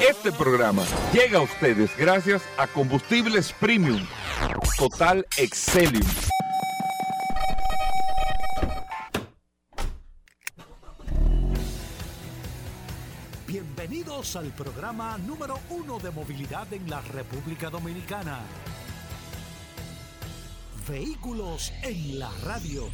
Este programa llega a ustedes gracias a Combustibles Premium Total Excelium. Bienvenidos al programa número uno de movilidad en la República Dominicana. Vehículos en la radio.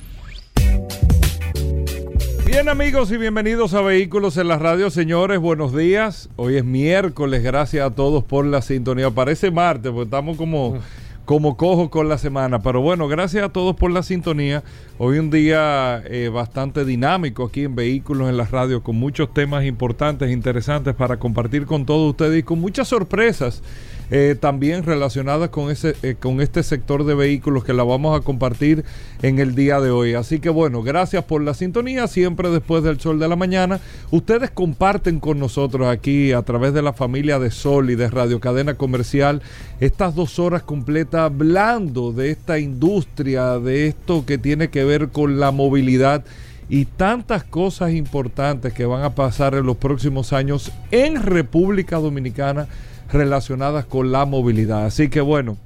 Bien amigos y bienvenidos a Vehículos en la Radio, señores, buenos días. Hoy es miércoles, gracias a todos por la sintonía. Parece martes, porque estamos como, como cojos con la semana, pero bueno, gracias a todos por la sintonía. Hoy un día eh, bastante dinámico aquí en Vehículos en la Radio, con muchos temas importantes, interesantes para compartir con todos ustedes y con muchas sorpresas eh, también relacionadas con, ese, eh, con este sector de vehículos que la vamos a compartir en el día de hoy. Así que bueno, gracias por la sintonía, siempre después del sol de la mañana. Ustedes comparten con nosotros aquí a través de la familia de Sol y de Radio Cadena Comercial estas dos horas completas hablando de esta industria, de esto que tiene que ver con la movilidad y tantas cosas importantes que van a pasar en los próximos años en República Dominicana relacionadas con la movilidad. Así que bueno,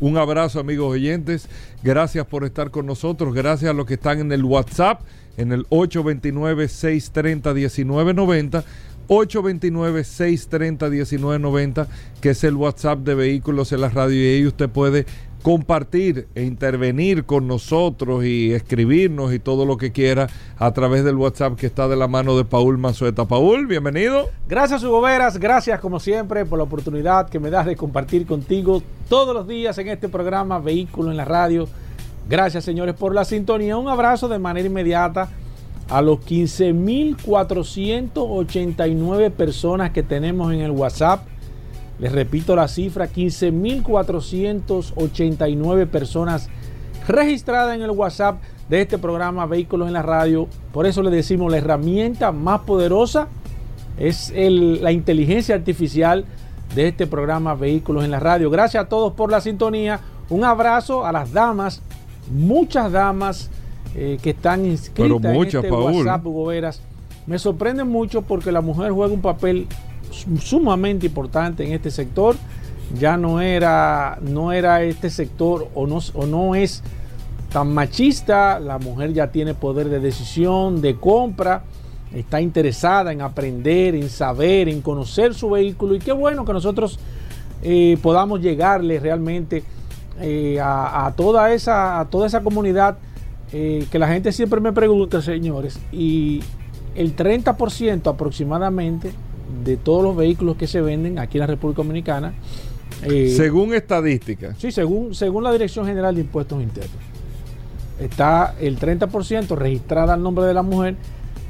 un abrazo amigos oyentes, gracias por estar con nosotros, gracias a los que están en el WhatsApp, en el 829-630-1990. 829-630-1990, que es el WhatsApp de Vehículos en la Radio y ahí usted puede compartir e intervenir con nosotros y escribirnos y todo lo que quiera a través del WhatsApp que está de la mano de Paul Manzueta. Paul, bienvenido. Gracias, Hugo. Gracias, como siempre, por la oportunidad que me das de compartir contigo todos los días en este programa Vehículo en la Radio. Gracias, señores, por la sintonía. Un abrazo de manera inmediata a los 15.489 personas que tenemos en el WhatsApp les repito la cifra, 15.489 personas registradas en el WhatsApp de este programa Vehículos en la Radio. Por eso le decimos la herramienta más poderosa es la inteligencia artificial de este programa Vehículos en la Radio. Gracias a todos por la sintonía. Un abrazo a las damas, muchas damas eh, que están inscritas en este WhatsApp, Hugo Veras. Me sorprende mucho porque la mujer juega un papel sumamente importante en este sector. Ya no era, no era este sector o no, o no es tan machista. La mujer ya tiene poder de decisión, de compra. Está interesada en aprender, en saber, en conocer su vehículo. Y qué bueno que nosotros eh, podamos llegarle realmente eh, a, toda esa, toda esa comunidad eh, que la gente siempre me pregunta, señores, y el 30% aproximadamente de todos los vehículos que se venden aquí en la República Dominicana. Eh, según estadísticas. Sí, según, según la Dirección General de Impuestos Internos. Está el 30% registrada al nombre de la mujer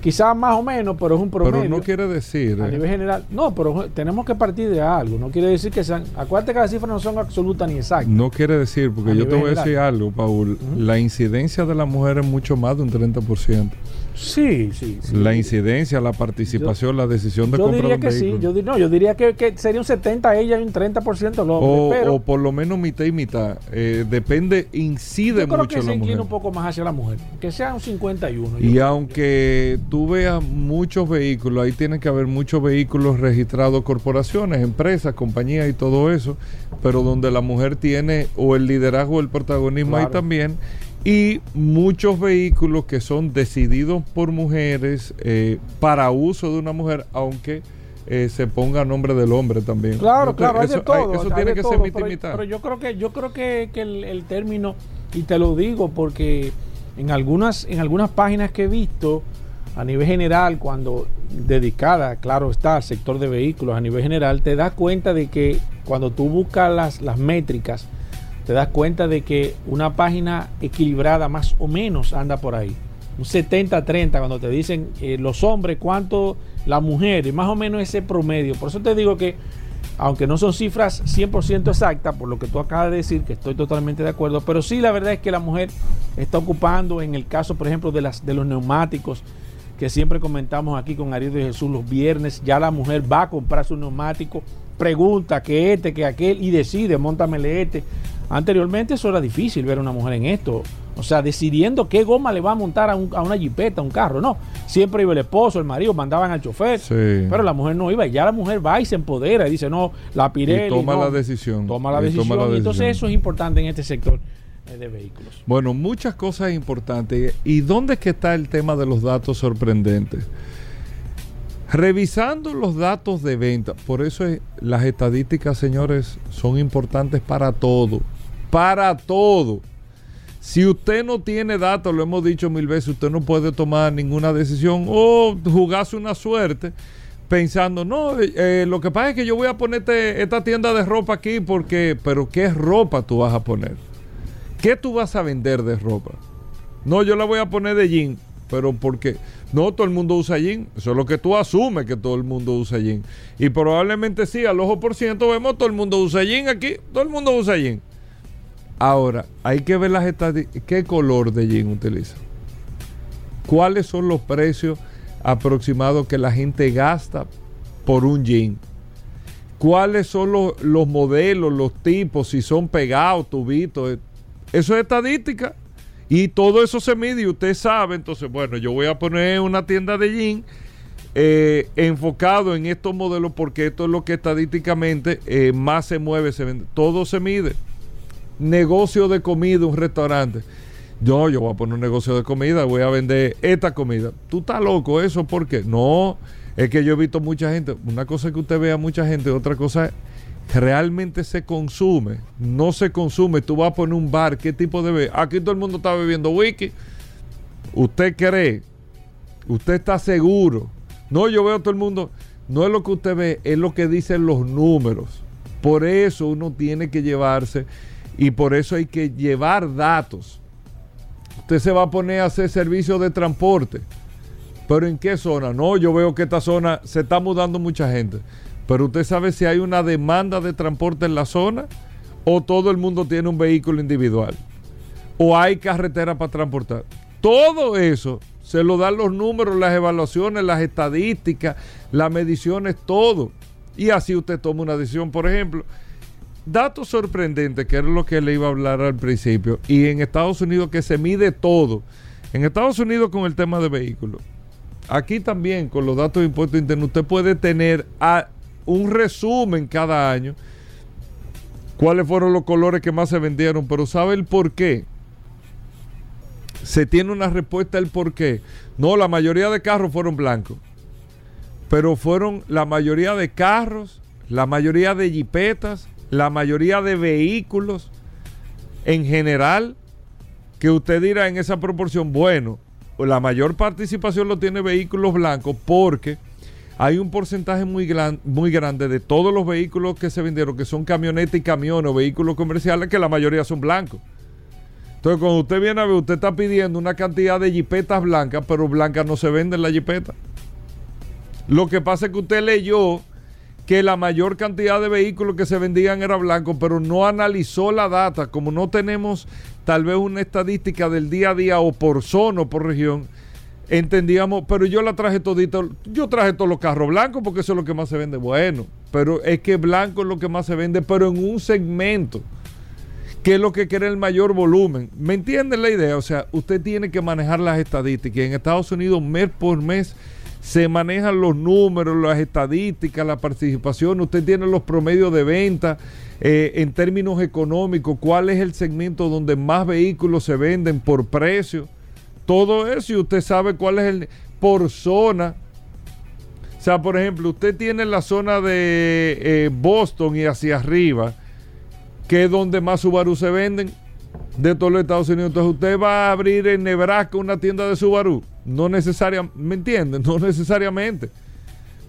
Quizás más o menos, pero es un promedio. Pero no quiere decir. A nivel general. No, pero tenemos que partir de algo. No quiere decir que sean. Acuérdate que las cifras no son absolutas ni exactas. No quiere decir, porque yo te voy a decir algo, Paul. La incidencia de la mujer es mucho más de un 30%. Sí, sí, sí. La incidencia, la participación, la decisión de comprar diría que sí. Yo, no, yo diría que, sería un 70 ella y un 30% el hombre. O, por lo menos mitad y mitad. Eh, depende, incide yo creo mucho que se inclina un poco más hacia la mujer. Que sea un 51. Y aunque tú veas muchos vehículos, ahí tiene que haber muchos vehículos registrados, corporaciones, empresas, compañías y todo eso, pero donde la mujer tiene o el liderazgo o el protagonismo ahí también y muchos vehículos que son decididos por mujeres eh, para uso de una mujer, aunque eh, se ponga a nombre del hombre también. Claro, claro, eso, todo. eso tiene que ser pero, pero, yo creo que yo creo que, el, término y te lo digo porque en algunas en algunas páginas que he visto a nivel general cuando dedicada, claro está, al sector de vehículos a nivel general, te das cuenta de que cuando tú buscas las, las métricas te das cuenta de que una página equilibrada más o menos anda por ahí. Un 70-30 cuando te dicen eh, los hombres, cuánto la mujer, y más o menos ese promedio. Por eso te digo que, aunque no son cifras 100% exactas, por lo que tú acabas de decir, que estoy totalmente de acuerdo, pero sí la verdad es que la mujer está ocupando, en el caso, por ejemplo, de, las, de los neumáticos, que siempre comentamos aquí con Ariel de Jesús los viernes, ya la mujer va a comprar su neumático, pregunta que este, que aquel, y decide, montamele este Anteriormente eso era difícil ver a una mujer en esto. O sea, decidiendo qué goma le va a montar a, una jipeta, a un carro. No, siempre iba el esposo, el marido, mandaban al chofer. Pero la mujer no iba. Y ya la mujer va y se empodera y dice, no, la Pirelli. toma la decisión. Toma la, decisión. Entonces eso es importante en este sector eh, de vehículos. Bueno, muchas cosas importantes. ¿Y dónde es que está el tema de los datos sorprendentes? Revisando los datos de venta, por eso las estadísticas, señores, son importantes para todo. Para todo. Si usted no tiene datos, lo hemos dicho mil veces, usted no puede tomar ninguna decisión o jugarse una suerte pensando, no, eh, lo que pasa es que yo voy a ponerte esta tienda de ropa aquí porque, pero ¿qué ropa tú vas a poner? ¿Qué tú vas a vender de ropa? No, yo la voy a poner de jean, pero porque no todo el mundo usa jean. Eso es lo que tú asumes que todo el mundo usa jean. Y probablemente sí, al ojo por ciento vemos todo el mundo usa jean aquí, todo el mundo usa jean. Ahora, hay que ver las estadísticas. ¿Qué color de jean utiliza? ¿Cuáles son los precios aproximados que la gente gasta por un jean? ¿Cuáles son los, los modelos, los tipos, si son pegados, tubitos? Eso es estadística. Y todo eso se mide y usted sabe. Entonces, bueno, yo voy a poner una tienda de jean eh, enfocado en estos modelos porque esto es lo que estadísticamente eh, más se mueve, se vende. Todo se mide. Negocio de comida, un restaurante. Yo, yo voy a poner un negocio de comida, voy a vender esta comida. Tú estás loco, eso, ¿por qué? No, es que yo he visto mucha gente. Una cosa es que usted vea mucha gente, otra cosa realmente se consume, no se consume. Tú vas a poner un bar, ¿qué tipo de bebida? Aquí todo el mundo está bebiendo whisky. ¿Usted cree? ¿Usted está seguro? No, yo veo a todo el mundo. No es lo que usted ve, es lo que dicen los números. Por eso uno tiene que llevarse y por eso hay que llevar datos. Usted se va a poner a hacer servicios de transporte. ¿Pero en qué zona? No, yo veo que esta zona se está mudando mucha gente. Pero usted sabe si hay una demanda de transporte en la zona o todo el mundo tiene un vehículo individual o hay carretera para transportar. Todo eso se lo dan los números, las evaluaciones, las estadísticas, las mediciones, todo. Y así usted toma una decisión. Por ejemplo, datos sorprendentes, que era lo que le iba a hablar al principio, y en Estados Unidos que se mide todo. En Estados Unidos con el tema de vehículos. Aquí también con los datos de impuestos internos usted puede tener a un resumen cada año. ¿Cuáles fueron los colores que más se vendieron? Pero ¿sabe el por qué? Se tiene una respuesta el por qué. No, la mayoría de carros fueron blancos. Pero fueron la mayoría de carros, la mayoría de jipetas, la mayoría de vehículos en general, que usted dirá en esa proporción, bueno, la mayor participación lo tiene vehículos blancos porque hay un porcentaje muy, gran, muy grande de todos los vehículos que se vendieron, que son camionetas y camiones o vehículos comerciales, que la mayoría son blancos. Entonces, cuando usted viene a ver, usted está pidiendo una cantidad de jipetas blancas, pero blancas no se venden la jipeta. Lo que pasa es que usted leyó que la mayor cantidad de vehículos que se vendían era blancos, pero no analizó la data. Como no tenemos tal vez una estadística del día a día o por zona o por región, entendíamos, pero yo la traje todito, yo traje todos los carros blancos porque eso es lo que más se vende. Bueno, pero es que blanco es lo que más se vende, pero en un segmento, que es lo que quiere el mayor volumen. ¿Me entienden la idea? O sea, usted tiene que manejar las estadísticas. En Estados Unidos, mes por mes, se manejan los números, las estadísticas, la participación. Usted tiene los promedios de venta. Eh, en términos económicos, cuál es el segmento donde más vehículos se venden por precio todo eso y usted sabe cuál es el por zona. O sea, por ejemplo, usted tiene la zona de eh, Boston y hacia arriba, que es donde más Subaru se venden de todos los Estados Unidos. Entonces usted va a abrir en Nebraska una tienda de Subaru. No necesariamente, ¿me entienden? No necesariamente.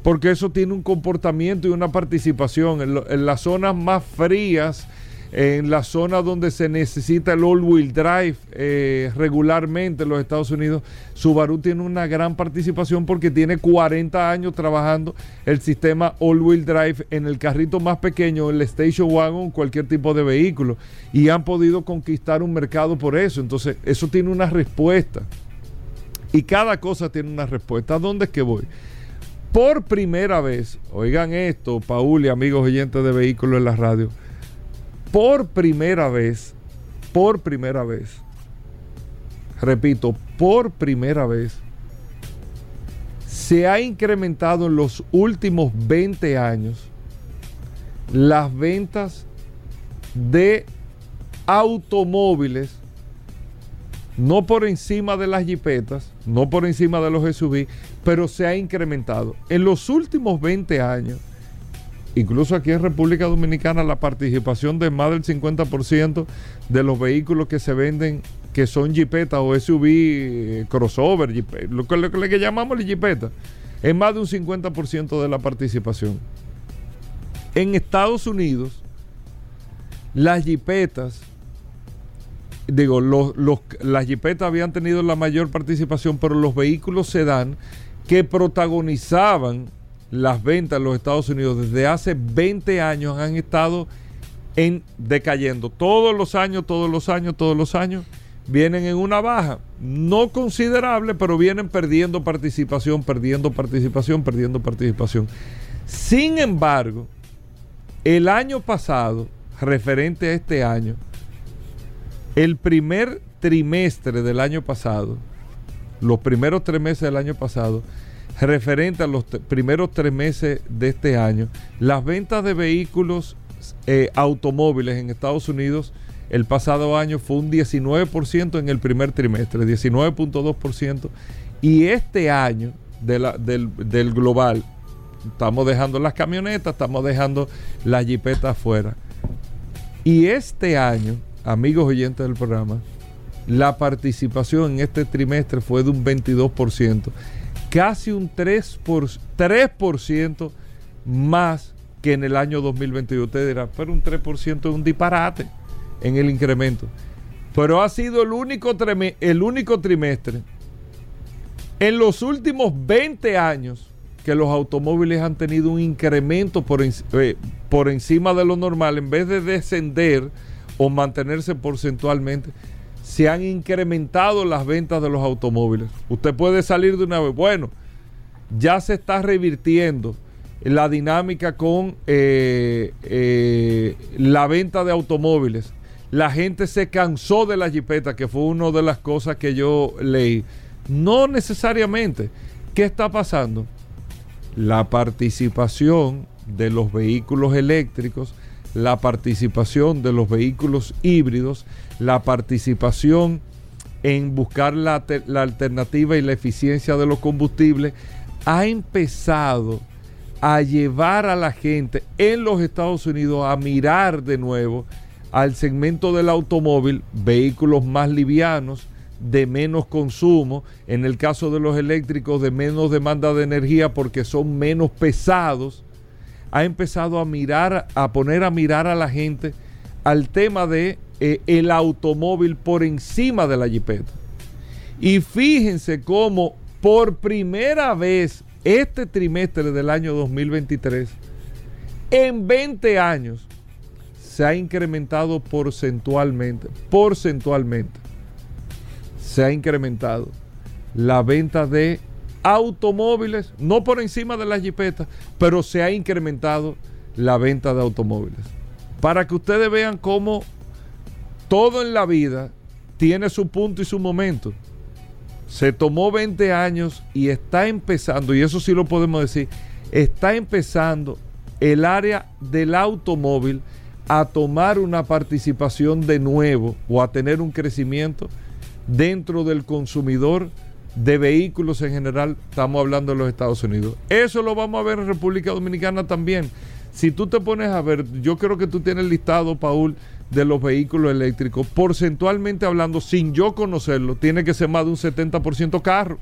Porque eso tiene un comportamiento y una participación en las zonas más frías en la zona donde se necesita el all-wheel drive eh, regularmente en los Estados Unidos, Subaru tiene una gran participación porque tiene 40 años trabajando el sistema all-wheel drive en el carrito más pequeño, el station wagon, cualquier tipo de vehículo, y han podido conquistar un mercado por eso. Entonces, eso tiene una respuesta. Y cada cosa tiene una respuesta. ¿A dónde es que voy? Por primera vez, oigan esto, Paul y amigos oyentes de vehículos en la radio por primera vez, por primera vez, repito, por primera vez, se ha incrementado en los últimos 20 años las ventas de automóviles, no por encima de las jipetas, no por encima de los SUV, pero se ha incrementado. En los últimos 20 años, incluso aquí en República Dominicana, la participación de más del 50% de los vehículos que se venden, que son jipetas o SUV, eh, crossover, lo, que, lo que llamamos jipeta, es más de un 50% de la participación. En Estados Unidos, las jipetas, digo, los, las jipetas habían tenido la mayor participación, pero los vehículos sedán que protagonizaban las ventas en los Estados Unidos desde hace 20 años han estado en decayendo. Todos los años, todos los años, todos los años vienen en una baja, no considerable, pero vienen perdiendo participación, perdiendo participación, perdiendo participación. Sin embargo, el año pasado referente a este año, el primer trimestre del año pasado, los primeros tres meses del año pasado, referente a los primeros tres meses de este año, las ventas de vehículos eh, automóviles en Estados Unidos el pasado año fue un 19% en el primer trimestre, 19.2%, y este año del, del global, estamos dejando las camionetas, estamos dejando las jipetas afuera. Y este año, amigos oyentes del programa, la participación en este trimestre fue de un 22%, casi un 3%, por, 3 más que en el año 2022. Usted dirá, pero un 3% es un disparate en el incremento. Pero ha sido el único, el único trimestre en los últimos 20 años que los automóviles han tenido un incremento por, eh, por encima de lo normal, en vez de descender o mantenerse porcentualmente, se han incrementado las ventas de los automóviles. Usted puede salir de una vez, bueno, ya se está revirtiendo la dinámica con eh, eh, la venta de automóviles. La gente se cansó de la jipeta, que fue una de las cosas que yo leí. No necesariamente. ¿Qué está pasando? la participación de los vehículos eléctricos, la participación de los vehículos híbridos, la participación en buscar la, alternativa y la eficiencia de los combustibles, ha empezado a llevar a la gente en los Estados Unidos a mirar de nuevo al segmento del automóvil, vehículos más livianos, de menos consumo, en el caso de los eléctricos de menos demanda de energía porque son menos pesados, ha empezado a mirar, a poner a mirar a la gente al tema de eh, el automóvil por encima de la jipeta. Y fíjense cómo por primera vez este trimestre del año 2023, en 20 años, se ha incrementado porcentualmente, porcentualmente se ha incrementado la venta de automóviles, no por encima de las jipetas, pero se ha incrementado la venta de automóviles. Para que ustedes vean cómo todo en la vida tiene su punto y su momento. Se tomó 20 años y está empezando, y eso sí lo podemos decir, está empezando el área del automóvil a tomar una participación de nuevo o a tener un crecimiento dentro del consumidor de vehículos en general, estamos hablando de los Estados Unidos. Eso lo vamos a ver en República Dominicana también. Si tú te pones a ver, yo creo que tú tienes listado, Paul, de los vehículos eléctricos, porcentualmente hablando, sin yo conocerlo, tiene que ser más de un 70% carro.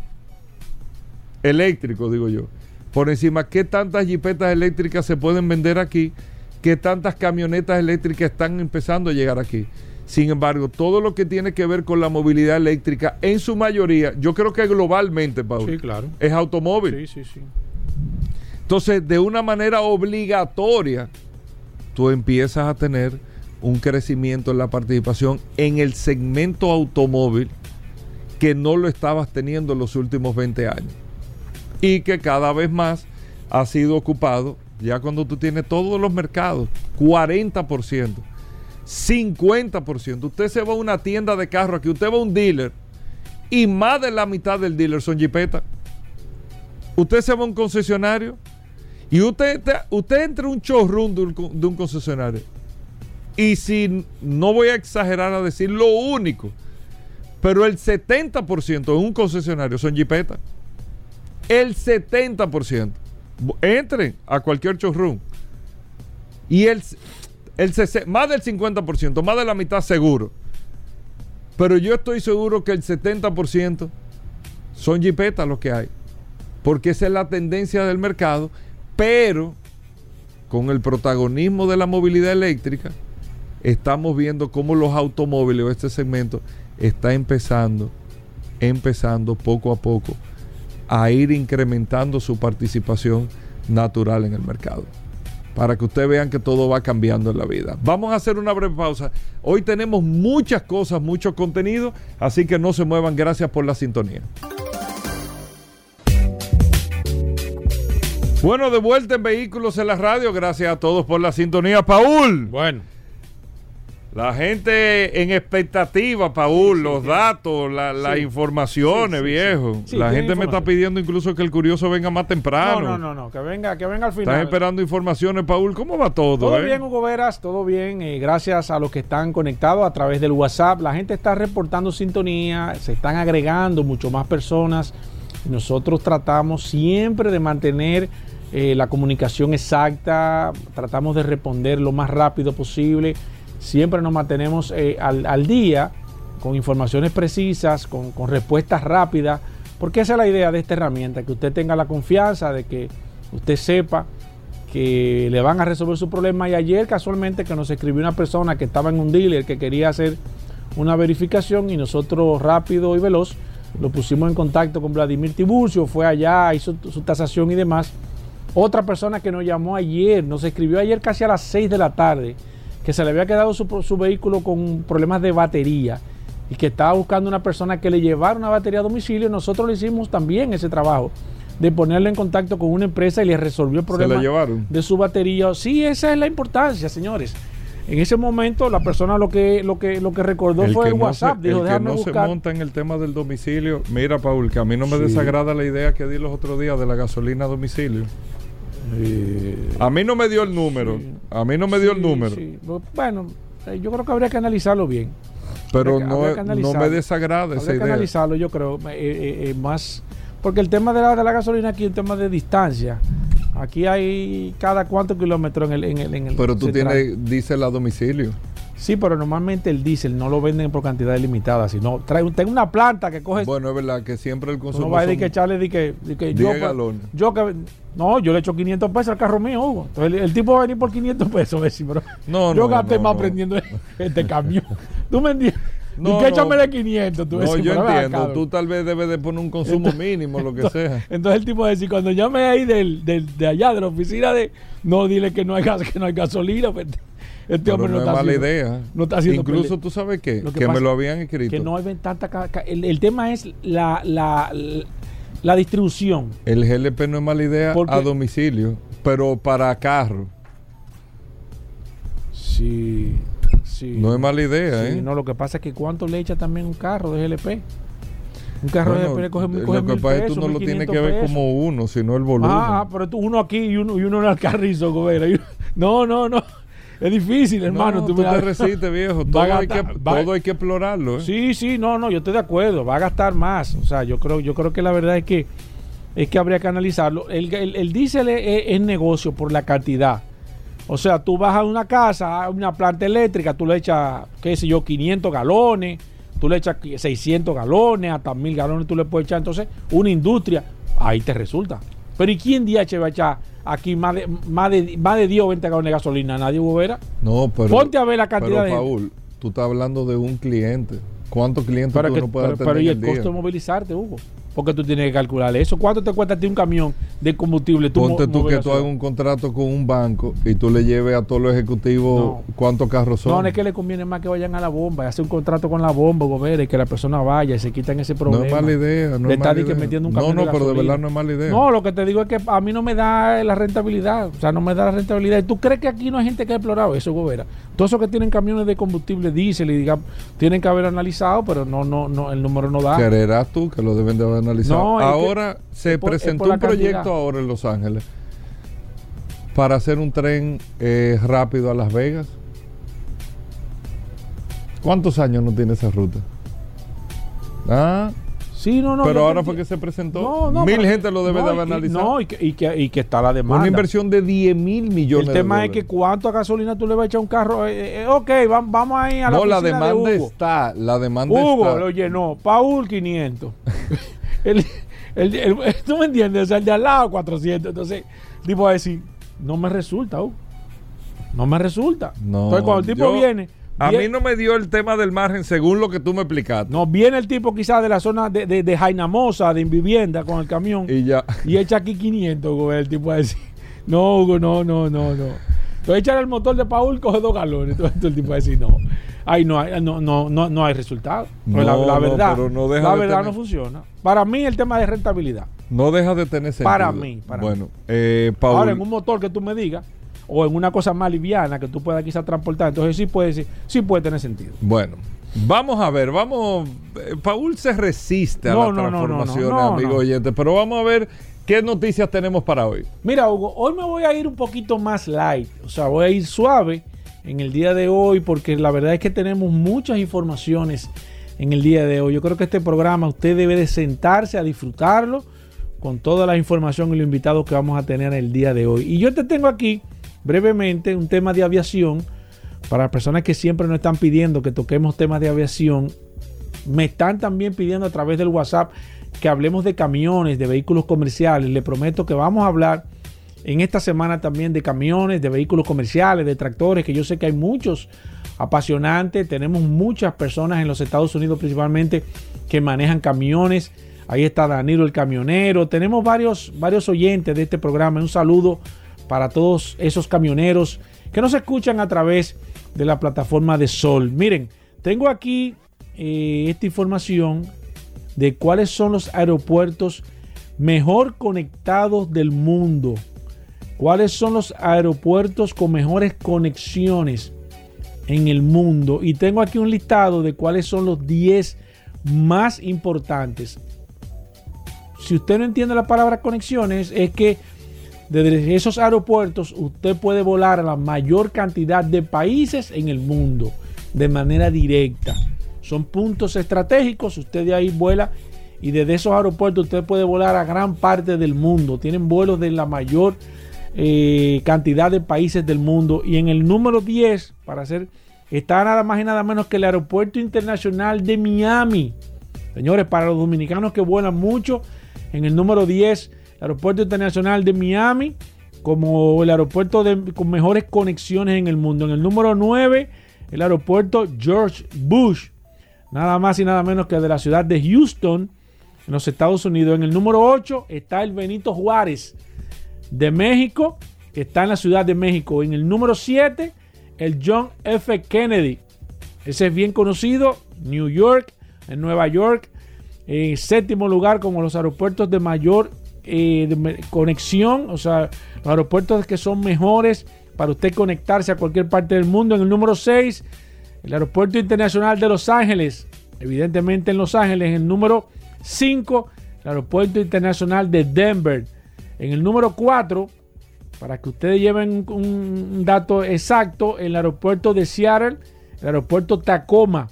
Eléctrico, digo yo. Por encima, ¿qué tantas jipetas eléctricas se pueden vender aquí? ¿Qué tantas camionetas eléctricas están empezando a llegar aquí? Sin embargo, todo lo que tiene que ver con la movilidad eléctrica, en su mayoría, yo creo que globalmente, Pablo, claro. es automóvil. Sí, sí, sí. Entonces, de una manera obligatoria, tú empiezas a tener un crecimiento en la participación en el segmento automóvil que no lo estabas teniendo en los últimos 20 años. Y que cada vez más ha sido ocupado, ya cuando tú tienes todos los mercados, 40%. 50%. Usted se va a una tienda de carro aquí, usted va a un dealer y más de la mitad del dealer son jipetas. Usted se va a un concesionario y usted, usted entra un showroom de un, de un concesionario. Y si no voy a exagerar a decir lo único, pero el 70% en un concesionario son jipetas. El 70%. Entren a cualquier showroom. Y el, el, más del 50%, más de la mitad seguro. Pero yo estoy seguro que el 70% son jipetas los que hay. Porque esa es la tendencia del mercado. Pero con el protagonismo de la movilidad eléctrica, estamos viendo cómo los automóviles o este segmento está empezando, empezando poco a poco a ir incrementando su participación natural en el mercado. Para que ustedes vean que todo va cambiando en la vida. Vamos a hacer una breve pausa. Hoy tenemos muchas cosas, mucho contenido, así que no se muevan. Gracias por la sintonía. Bueno, de vuelta en Vehículos en la Radio. Gracias a todos por la sintonía. Paul. Bueno. La gente en expectativa, Paul, los datos, las informaciones, viejo. la gente me está pidiendo incluso que el curioso venga más temprano. No, no, no, que venga, que venga al final. Están esperando informaciones, Paul. ¿Cómo va todo? Todo eh? bien, Hugo Veras, todo bien. Eh, gracias a los que están conectados a través del WhatsApp. La gente está reportando sintonía, se están agregando mucho más personas. Nosotros tratamos siempre de mantener eh, la comunicación exacta, tratamos de responder lo más rápido posible siempre nos mantenemos eh, al, día con informaciones precisas, con, respuestas rápidas, porque esa es la idea de esta herramienta, que usted tenga la confianza de que usted sepa que le van a resolver su problema. Y ayer casualmente que nos escribió una persona que estaba en un dealer que quería hacer una verificación y nosotros rápido y veloz lo pusimos en contacto con Vladimir Tiburcio, fue allá, hizo su tasación y demás. Otra persona que nos llamó ayer, nos escribió ayer casi a las 6 de la tarde que se le había quedado su, vehículo con problemas de batería y que estaba buscando una persona que le llevara una batería a domicilio, nosotros le hicimos también ese trabajo de ponerle en contacto con una empresa y le resolvió el problema de su batería. Sí, esa es la importancia, señores. En ese momento la persona lo que lo que lo que recordó fue el WhatsApp. dijo, el que no se monta en el tema del domicilio. Mira, Paul, que a mí no me desagrada la idea que di los otros días de la gasolina a domicilio. A mí no me dio el número. A mí no me dio el número. Bueno, eh, yo creo que habría que analizarlo bien. Pero no, no me desagrada esa idea. que analizarlo, yo creo, eh, eh, más. Porque el tema de la, de la gasolina aquí es un tema de distancia. Aquí hay cada cuántos kilómetros en el, en el, Pero tú tienes, dice a domicilio. Sí, pero normalmente el diésel no lo venden por cantidades limitadas, sino trae, tengo una planta que coge. Bueno, es verdad que siempre el consumo. No va a decir que echarle de que, que yo, yo que no, yo le echo 500 pesos al carro mío, Hugo. Entonces el, tipo va a venir por 500 pesos, ver pero no, yo gasté más aprendiendo este camión. ¿Tú me entiendes? No, ¿Y qué échame de 500? Tú no, yo entiendo. Tú tal vez debes de poner un consumo mínimo, lo que sea. Entonces el tipo va a decir, cuando llame ahí del, del, de allá, de la oficina de... No, dile que no hay, gas, que no hay gasolina. Pues, este hombre no, no, es mala idea. No está haciendo Incluso tú sabes qué, que, me lo habían escrito. Que no hay tanta... El, el tema es la, la, la, distribución. El GLP no es mala idea a domicilio, pero para carro. Sí, sí. No es mala idea, ¿eh? No, lo que pasa es que cuánto le echa también un carro de GLP. Un carro de GLP coge, coge Lo que pasa es que tú no lo tienes que ver como uno, sino el volumen. Ah, pero tú uno aquí y uno, y uno en el carrizo, Gobera. No, no, no. Es difícil, hermano. tú, te resistes, viejo. Todo, hay que, todo hay que explorarlo. ¿eh? Sí, sí, no, no, yo estoy de acuerdo. Va a gastar más. O sea, yo creo, yo creo que la verdad es que es que habría que analizarlo. El, el, diésel es, negocio por la cantidad. O sea, tú vas a una casa, a una planta eléctrica, tú le echas, qué sé yo, 500 galones, tú le echas 600 galones, hasta 1000 galones tú le puedes echar. Entonces, una industria, ahí te resulta. Pero ¿y quién DH va a echar aquí más de, más de, más de 10 o 20 galones de gasolina? ¿Nadie, Hugo Vera? No, pero. Ponte a ver la cantidad pero, Paul, tú estás hablando de un cliente. ¿Cuántos clientes tú no puedes pero, pero y el, costo de movilizarte, Hugo. Porque tú tienes que calcular eso. ¿Cuánto te cuesta a ti un camión de combustible? Tú Ponte tú que tú hagas un contrato con un banco y tú le lleves a todos los ejecutivos No. cuántos carros son. No, no es que le conviene más que vayan a la bomba, y hacer un contrato con la bomba, gobernador, y que la persona vaya y se quitan ese problema. No es mala idea. No Le es mala que metiendo un no, camión no, de pero de verdad no es mala idea. No, lo que te digo es que a mí no me da la rentabilidad. O sea, no me da la rentabilidad. ¿Y tú crees que aquí no hay gente que ha explorado eso, gobera? Todos esos que tienen camiones de combustible diésel y diga, tienen que haber analizado, pero no, no, no, el número no da. Creerás tú que lo deben de haber analizado. No, es que ahora se por- es presentó un proyecto cantidad. ahora en Los Ángeles para hacer un tren eh, rápido a Las Vegas. ¿Cuántos años no tiene esa ruta? Ah, Sí, no, no. pero ahora fue que se presentó. No, no, Mil pero- gente lo debe no, de haber analizado. No, y que, y que, y que está la demanda. Una inversión de 10 mil millones El de tema es que cuánto gasolina tú le vas a echar a un carro. Eh, eh, ok, vam- vamos ahí a la no, la oficina de demanda Hugo. está. La demanda Hugo está. lo llenó. Paul 500. el, el- el- ¿Tú me entiendes? O sea, el de al lado 400. Entonces, el tipo va a decir, no me resulta, Hugo. No me resulta. No, Entonces, cuando el tipo yo- viene... A mí no me dio el tema del margen según lo que tú me explicaste. no, viene el tipo quizás de la zona de, de, de Jainamosa, de Invivienda, con el camión. Y ya. y echa aquí 500, Hugo, el tipo va a decir, no, Hugo, no, no, no, no. Entonces echar el motor de Paul, coge dos galones. Entonces el tipo va a decir, no, ahí no hay, no, no, no, no hay resultado. La, No, la no, verdad, pero no deja la verdad tener- no funciona. Para mí el tema de rentabilidad. No deja de tener sentido. Para mí, para bueno, eh, Paul, Ahora en un motor que tú me digas, o en una cosa más liviana que tú puedas quizás transportar, entonces sí puede, sí puede tener sentido. Bueno, vamos a ver, vamos. eh, Paul se resiste a No, las no, no, no, transformaciones, amigo oyente, pero vamos a ver qué noticias tenemos para hoy. Mira, Hugo, hoy me voy a ir un poquito más light. O sea, voy a ir suave en el día de hoy porque la verdad es que tenemos muchas informaciones en el día de hoy. Yo creo que este programa usted debe de sentarse a disfrutarlo con toda la información y los invitados que vamos a tener el día de hoy. Y yo te tengo aquí brevemente un tema de aviación para personas que siempre nos están pidiendo que toquemos temas de aviación. Me están también pidiendo a través del WhatsApp que hablemos de camiones, de vehículos comerciales. Le prometo que vamos a hablar en esta semana también de camiones, de vehículos comerciales, de tractores, que yo sé que hay muchos apasionantes. Tenemos muchas personas en los Estados Unidos principalmente que manejan camiones. Ahí está Danilo el camionero. Tenemos varios, varios oyentes de este programa. Un saludo para todos esos camioneros que nos escuchan a través de la plataforma de Sol. Miren, tengo aquí eh, esta información de cuáles son los aeropuertos mejor conectados del mundo. ¿Cuáles son los aeropuertos con mejores conexiones en el mundo? Y tengo aquí un listado de cuáles son los 10 más importantes. Si usted no entiende la palabra conexiones, es que desde esos aeropuertos usted puede volar a la mayor cantidad de países en el mundo de manera directa. Son puntos estratégicos, usted de ahí vuela y desde esos aeropuertos usted puede volar a gran parte del mundo. Tienen vuelos de la mayor eh, cantidad de países del mundo. Y en el número 10, para hacer, está nada más y nada menos que el Aeropuerto Internacional de Miami. Señores, para los dominicanos que vuelan mucho, en el número 10, el Aeropuerto Internacional de Miami, como el aeropuerto con mejores conexiones en el mundo. En el número 9, el aeropuerto George Bush, nada más y nada menos que de la ciudad de Houston, en los Estados Unidos. En el número 8 está el Benito Juárez de México, que está en la Ciudad de México. En el número 7, el John F. Kennedy. Ese es bien conocido, New York, en Nueva York. En séptimo lugar, como los aeropuertos de mayor eh, conexión, o sea, los aeropuertos que son mejores para usted conectarse a cualquier parte del mundo. En el número 6, el Aeropuerto Internacional de Los Ángeles, evidentemente en Los Ángeles. En el número 5, el Aeropuerto Internacional de Denver. En el número 4, para que ustedes lleven un, dato exacto, el aeropuerto de Seattle, el aeropuerto Tacoma,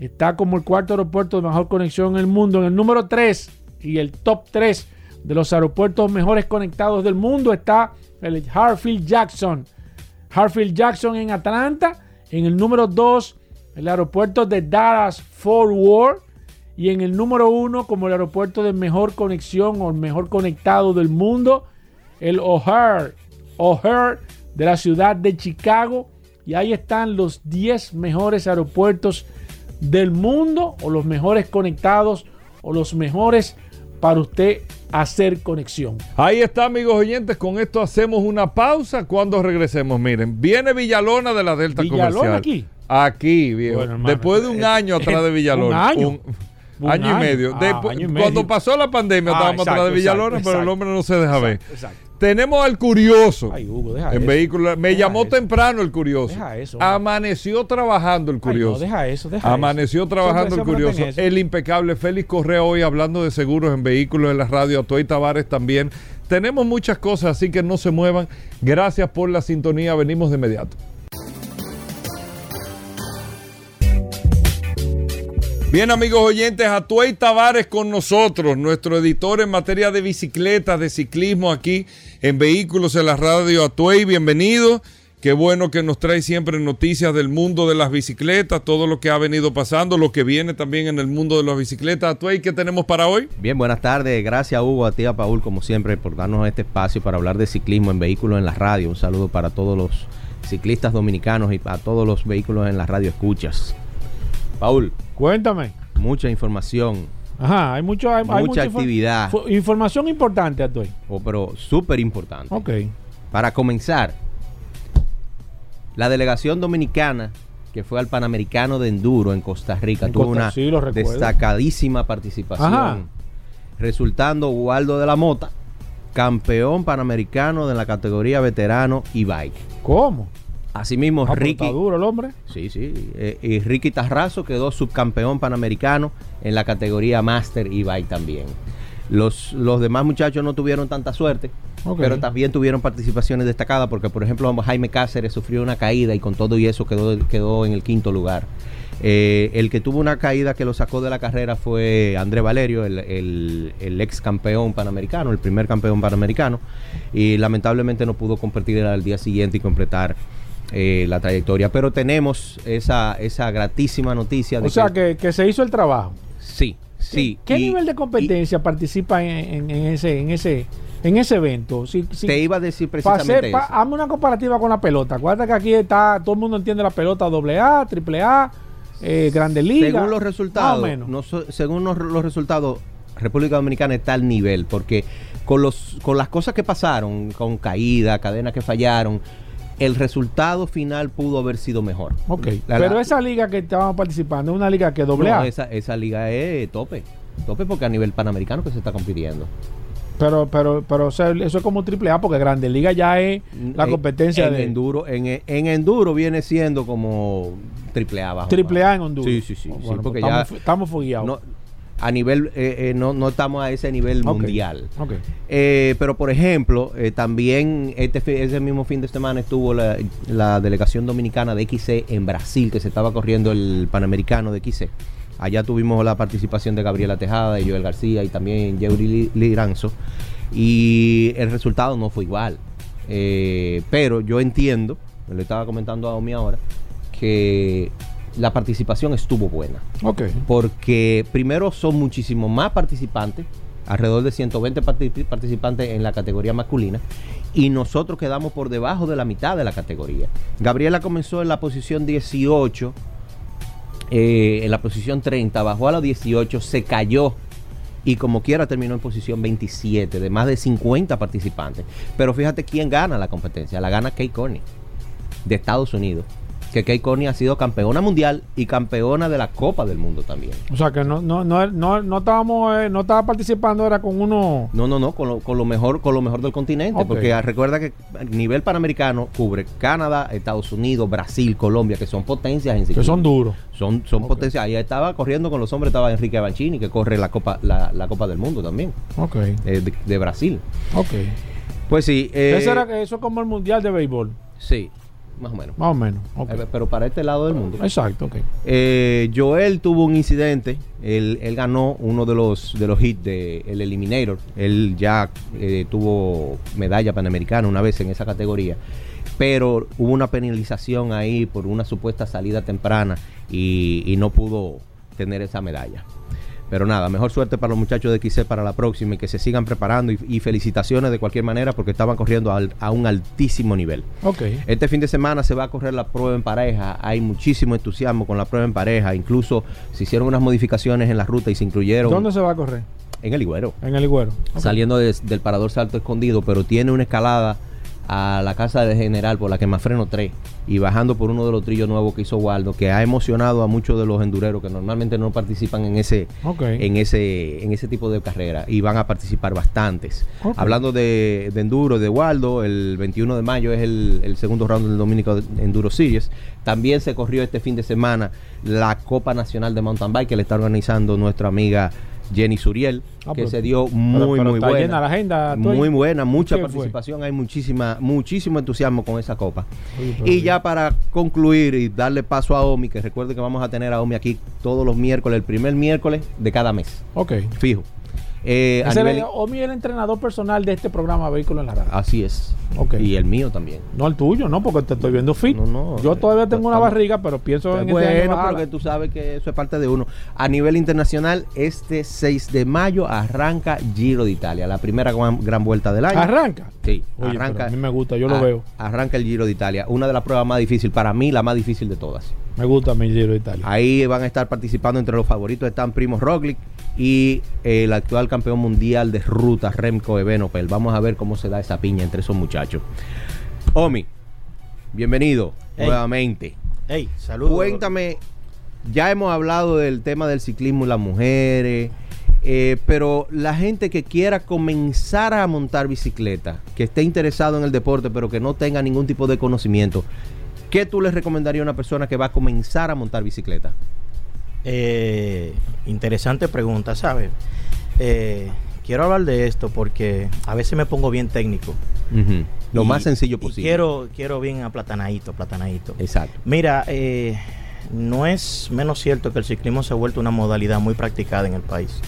está como el cuarto aeropuerto de mejor conexión en el mundo. En el número 3 y el top 3 de los aeropuertos mejores conectados del mundo está el Hartfield Jackson. Hartfield Jackson en Atlanta. En el número 2, el aeropuerto de Dallas Fort Worth. Y en el número 1, como el aeropuerto de mejor conexión o mejor conectado del mundo, el O'Hare. O'Hare de la ciudad de Chicago. Y ahí están los 10 mejores aeropuertos del mundo o los mejores conectados o los mejores para usted hacer conexión. Ahí está, amigos oyentes. Con esto hacemos una pausa. Cuando regresemos, miren, viene Villalona de la Delta ¿Villalona Comercial. aquí? Aquí, viejo. Bueno, hermano, Después de un eh, año atrás de Villalona. ¿un año? Un, Un año, y año. medio. Ah, Después- año y medio. Cuando pasó la pandemia, Ah, estábamos exacto, atrás de Villalona, exacto, pero el hombre no se deja ver. Exacto. Tenemos al curioso. Ay, Hugo, deja en eso. vehículo. Me Deja llamó eso. temprano el curioso. Deja eso, hombre. Amaneció trabajando el Ay, curioso. no, deja eso, deja Amaneció eso. trabajando el curioso. El impecable Félix Correa hoy hablando de seguros en vehículos en la radio. Atoy Tavares también. Tenemos muchas cosas, así que no se muevan. Gracias por la sintonía. Venimos de inmediato. Bien, amigos oyentes, Atuey Tavares con nosotros, nuestro editor en materia de bicicletas, de ciclismo aquí en Vehículos en la Radio. Atuey, bienvenido. Qué bueno que nos trae siempre noticias del mundo de las bicicletas, todo lo que ha venido pasando, lo que viene también en el mundo de las bicicletas. Atuey, ¿qué tenemos para hoy? Bien, buenas tardes. Gracias Hugo, a ti, a Paul, como siempre, por darnos este espacio para hablar de ciclismo en vehículos en la radio. Un saludo para todos los ciclistas dominicanos y para todos los vehículos en la radio escuchas. Paul, Cuéntame. mucha información, Ajá, hay mucho, hay, hay mucha actividad, información importante, Atoy. oh, pero súper importante. Ok. Para comenzar, la delegación dominicana que fue al Panamericano de Enduro en Costa Rica En tuvo Costa- una sí, destacadísima participación, Ajá. resultando Waldo de la Mota, campeón panamericano de la categoría veterano y bike. ¿Cómo? Asimismo, Ah, Ricky, duro el hombre. sí, sí, eh, y Ricky Tarrazo quedó subcampeón panamericano en la categoría Master y bike también. Los, los demás muchachos no tuvieron tanta suerte, pero también tuvieron participaciones destacadas porque, por ejemplo, Jaime Cáceres sufrió una caída y con todo y eso quedó, quedó en el quinto lugar. Eh, el que tuvo una caída que lo sacó de la carrera fue André Valerio, el, el- el ex campeón panamericano, el primer campeón panamericano, y lamentablemente no pudo competir al día siguiente y completar eh, la trayectoria. Pero tenemos esa, esa gratísima noticia de O sea, que, que se hizo el trabajo. sí, sí. ¿Qué y- nivel de competencia participa en, en- en ese, en, ese, en ese evento? Si, si- te iba a decir precisamente hacer- pa- eso. hazme una comparativa con la pelota. Acuérdate que aquí está, todo el mundo entiende la pelota AA, AAA, eh, Grande Liga. Según los resultados, menos. no según los, los resultados, República Dominicana está al nivel, porque con los con las cosas que pasaron, con caída, cadenas que fallaron, el resultado final pudo haber sido mejor. Ok, La- pero la- esa liga que estábamos participando es una liga que doble no, A. esa, esa liga es tope. Tope porque a nivel panamericano que se está compitiendo. Pero, pero, pero o sea, eso es como triple A porque Grande Liga ya es la En- competencia en de enduro, en, en enduro viene siendo como triple A bajo. triple A en Honduras. Sí, sí, sí, Oh, sí, porque pues ya- estamos, estamos fogueados. No, a nivel, eh, eh, no, no estamos a ese nivel mundial. Eh, pero por ejemplo, eh, también este ese mismo fin de semana estuvo la, la delegación dominicana de XC en Brasil, que se estaba corriendo el Panamericano de XC. Allá tuvimos la participación de Gabriela Tejada, de Joel García y también Yeuri Li- Liranzo. Y el resultado no fue igual. Pero yo entiendo, me lo estaba comentando a Omi ahora, que la participación estuvo buena Ok. porque primero son muchísimo más participantes, alrededor de 120 parti- participantes en la categoría masculina, y nosotros quedamos por debajo de la mitad de la categoría. Gabriela comenzó en la posición 18, eh, en la posición 30, bajó a la 18, se cayó y como quiera terminó en posición 27 de más de 50 participantes. Pero fíjate quién gana la competencia, la gana Kay Corney de Estados Unidos. Que Kay Corney ha sido campeona mundial y campeona de la Copa del Mundo también. O sea que no, no, no, no, no estábamos, eh, no estaba participando, era con uno. No, no, no, con lo, con lo mejor, con lo mejor del continente, porque recuerda que a nivel panamericano cubre Canadá, Estados Unidos, Brasil, Colombia, que son potencias en Que ciclismo. son duros. Son, son potencias. Ahí estaba corriendo con los hombres, estaba Enrique Avancini, que corre la Copa, la, la Copa del Mundo también, Ok. eh, de, de Brasil. Ok. Pues sí, eh, Eso, era, eso es como el mundial de béisbol, sí, más o menos. más o menos. Pero para este lado del mundo. Exacto, ok. Eh, Joel tuvo un incidente. Él, él ganó uno de los de los hits de el Eliminator. Él ya eh, tuvo medalla panamericana una vez en esa categoría. Pero hubo una penalización ahí por una supuesta salida temprana y, y no pudo tener esa medalla. Pero nada, mejor suerte para los muchachos de XC para la próxima y que se sigan preparando y, y felicitaciones de cualquier manera porque estaban corriendo al- a un altísimo nivel. Ok. Este fin de semana se va a correr la prueba en pareja. Hay muchísimo entusiasmo con la prueba en pareja. Incluso se hicieron unas modificaciones en la ruta y se incluyeron ¿Dónde se va a correr? En el Higuero. En el Higuero. Ok. Saliendo del Parador Salto Escondido, pero tiene una escalada a la casa del general por la Quemafreno 3 y bajando por uno de los trillos nuevos que hizo Waldo, que ha emocionado a muchos de los endureros que normalmente no participan en ese, en ese, en ese tipo de carrera y van a participar bastantes. Hablando de, de enduro de Waldo, el 21 de mayo es el, el segundo round del Dominico Enduro Series. También se corrió este fin de semana la Copa Nacional de Mountain Bike que le está organizando nuestra amiga Jenny Suriel, Ah, que se dio muy, pero muy está buena. llena la agenda, muy buena, mucha participación, hay muchísima, muchísimo entusiasmo con esa copa. Oye, Y ya para concluir y darle paso a Omi, que recuerde que vamos a tener a Omi aquí todos los miércoles, el primer miércoles de cada mes, Ok. fijo. Eh, a nivel- Omi es el entrenador personal de este programa Vehículos en la Radio. así es. Ok. Y el mío también. No el tuyo, no, porque te estoy viendo fit. No, no, Yo todavía tengo una barriga, pero pienso en este bueno, año pero bajarla. que tú sabes que eso es parte de uno. A nivel internacional, este 6 de mayo arranca Giro de Italia, la primera gran, gran vuelta del año. Arranca. Sí, Oye, arranca. a mí me gusta, yo lo a- veo. Arranca el Giro de Italia, una de las pruebas más difíciles, para mí la más difícil de todas. Me gusta mi Giro de Italia. Ahí van a estar participando entre los favoritos están Primo Roglic y el actual campeón mundial de ruta Remco Evenepoel. Vamos a ver cómo se da esa piña entre esos muchachos. Omi, bienvenido Hey. nuevamente. Hey, saludos. Cuéntame, ya hemos hablado del tema del ciclismo y las mujeres, eh, pero la gente que quiera comenzar a montar bicicleta, que esté interesado en el deporte, pero que no tenga ningún tipo de conocimiento, ¿qué tú le recomendarías a una persona que va a comenzar a montar bicicleta? Eh, interesante pregunta, ¿sabes? Eh, quiero hablar de esto porque a veces me pongo bien técnico. Lo Y- más sencillo posible. quiero, quiero bien aplatanadito, aplatanadito. Exacto. Mira, eh, no es menos cierto que el ciclismo se ha vuelto una modalidad muy practicada en el país.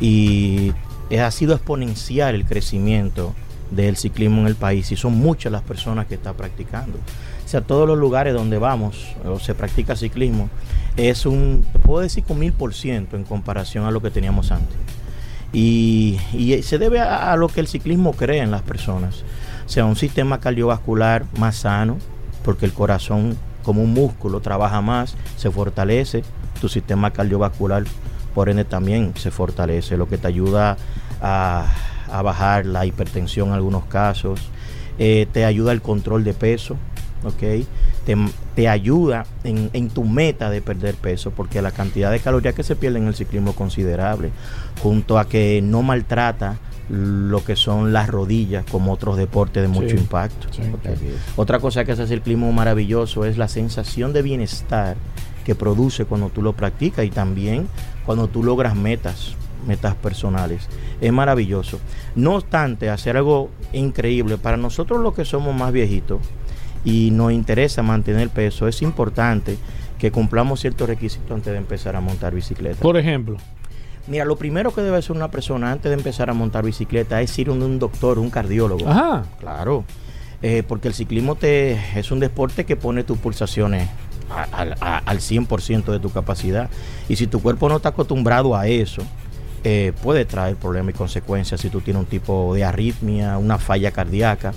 Y eh, ha sido exponencial el crecimiento del ciclismo en el país y son muchas las personas que están practicando. Sea, todos los lugares donde vamos o se practica ciclismo es un, puedo decir, con mil por ciento en comparación a lo que teníamos antes. Y, se debe a, lo que el ciclismo cree en las personas. O sea, un sistema cardiovascular más sano, porque el corazón como un músculo trabaja más, se fortalece, tu sistema cardiovascular por ende también se fortalece, lo que te ayuda a, a bajar la hipertensión en algunos casos, eh, te ayuda el control de peso, ¿ok? Te, te ayuda en, en tu meta de perder peso, porque la cantidad de calorías que se pierden en el ciclismo es considerable, junto a que no maltrata lo que son las rodillas como otros deportes de mucho Sí. impacto. Otra cosa que hace el ciclismo maravilloso es la sensación de bienestar que produce cuando tú lo practicas y también cuando tú logras metas, metas personales. Es maravilloso. No obstante, hacer algo increíble para nosotros los que somos más viejitos y nos interesa mantener peso, es importante que cumplamos ciertos requisitos antes de empezar a montar bicicleta. Por ejemplo. Mira, lo primero que debe hacer una persona antes de empezar a montar bicicleta es ir a un doctor, un cardiólogo. Ajá. Claro, eh, porque el ciclismo te, es un deporte que pone tus pulsaciones al- a- al 100% de tu capacidad. Y si tu cuerpo no está acostumbrado a eso, eh, puede traer problemas y consecuencias. Si tú tienes un tipo de arritmia, una falla cardíaca,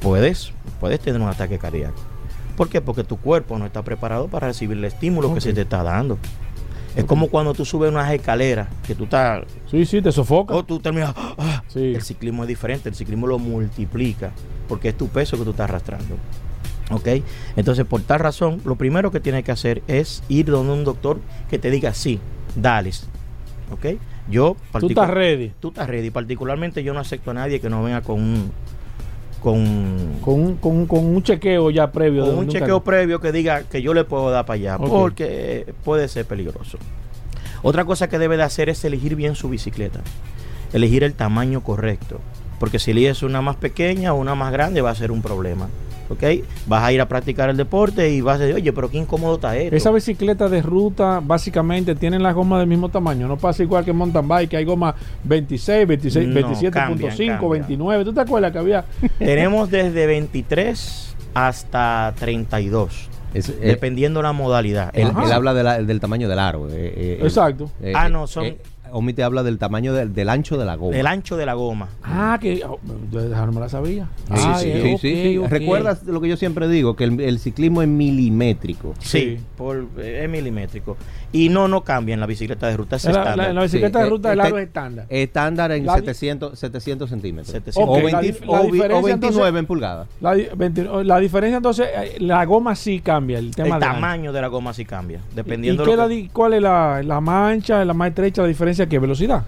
puedes, puedes tener un ataque cardíaco. ¿Por qué? Porque tu cuerpo no está preparado para recibir el estímulo que se te está dando. Es como cuando tú subes unas escaleras, que tú estás Sí, sí, te sofoca. o tú terminas. ah, Sí. El ciclismo es diferente, el ciclismo lo multiplica porque es tu peso que tú estás arrastrando. ¿Ok? Entonces, por tal razón, lo primero que tienes que hacer es ir donde un doctor que te diga sí, dales. ¿Ok? Yo, Tú estás ready. Tú estás ready. Particularmente, yo no acepto a nadie que no venga con un. Con, Con con, con un chequeo ya previo. con de un chequeo carro. previo que diga que yo le puedo dar para allá, porque puede ser peligroso. Otra cosa que debe de hacer es elegir bien su bicicleta, elegir el tamaño correcto, porque si eliges una más pequeña o una más grande va a ser un problema. ¿Ok? Vas a ir a practicar el deporte y vas a decir, oye, pero qué incómodo está esto. Esa bicicleta de ruta básicamente tienen las gomas del mismo tamaño. No pasa igual que mountain bike, que hay gomas 26, 26, No, 27.5, cambian, cambian. 29. ¿Tú te acuerdas que había? Tenemos desde 23 hasta 32, Es- eh, dependiendo la modalidad. él, habla de la- del tamaño del aro. eh, eh, Exacto. eh, Ah, no, son- eh, Omi te habla del tamaño del, del ancho de la goma. El ancho de la goma. Ah, que oh, no me la sabía. Sí, Ah, sí, sí, ok, sí, sí. ¿Recuerdas lo que yo siempre digo? Que el, el ciclismo es milimétrico. Sí, Sí. por, eh, es milimétrico. Y no, no cambia en la bicicleta de ruta, es La, la, estándar. la bicicleta Sí, de ruta eh, de largo este- es estándar. Estándar en La di- 700, 700 centímetros. 700. O, Ok, la 20 dif- la o vi- o diferencia, 29 entonces- en pulgadas. La, 20 la diferencia entonces, eh, la goma sí cambia, el tema el del ancho. tamaño de la goma sí cambia, ¿Y dependiendo qué de la lo que- di- cuál es la, la mancha, la más estrecha, la diferencia? ¿Qué velocidad?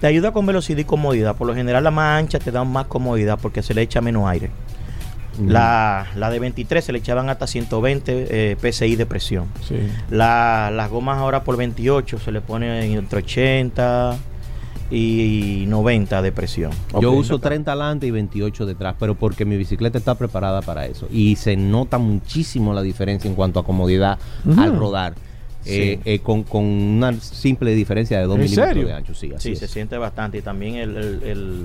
Te ayuda con velocidad y comodidad. Por lo general la más ancha te da más comodidad porque se le echa menos aire. La, la de 23 se le echaban hasta 120 eh, PSI de presión. Sí. La- las gomas ahora por 28 se le pone entre 80 y 90 de presión. Yo uso 30 adelante y 28 detrás, pero porque mi bicicleta está preparada para eso. Y se nota muchísimo la diferencia en cuanto a comodidad al rodar. Eh, eh, con, con una simple diferencia de 2 ¿En milímetros serio? de ancho. Sí, así Sí, es. se siente bastante y también el, el- el-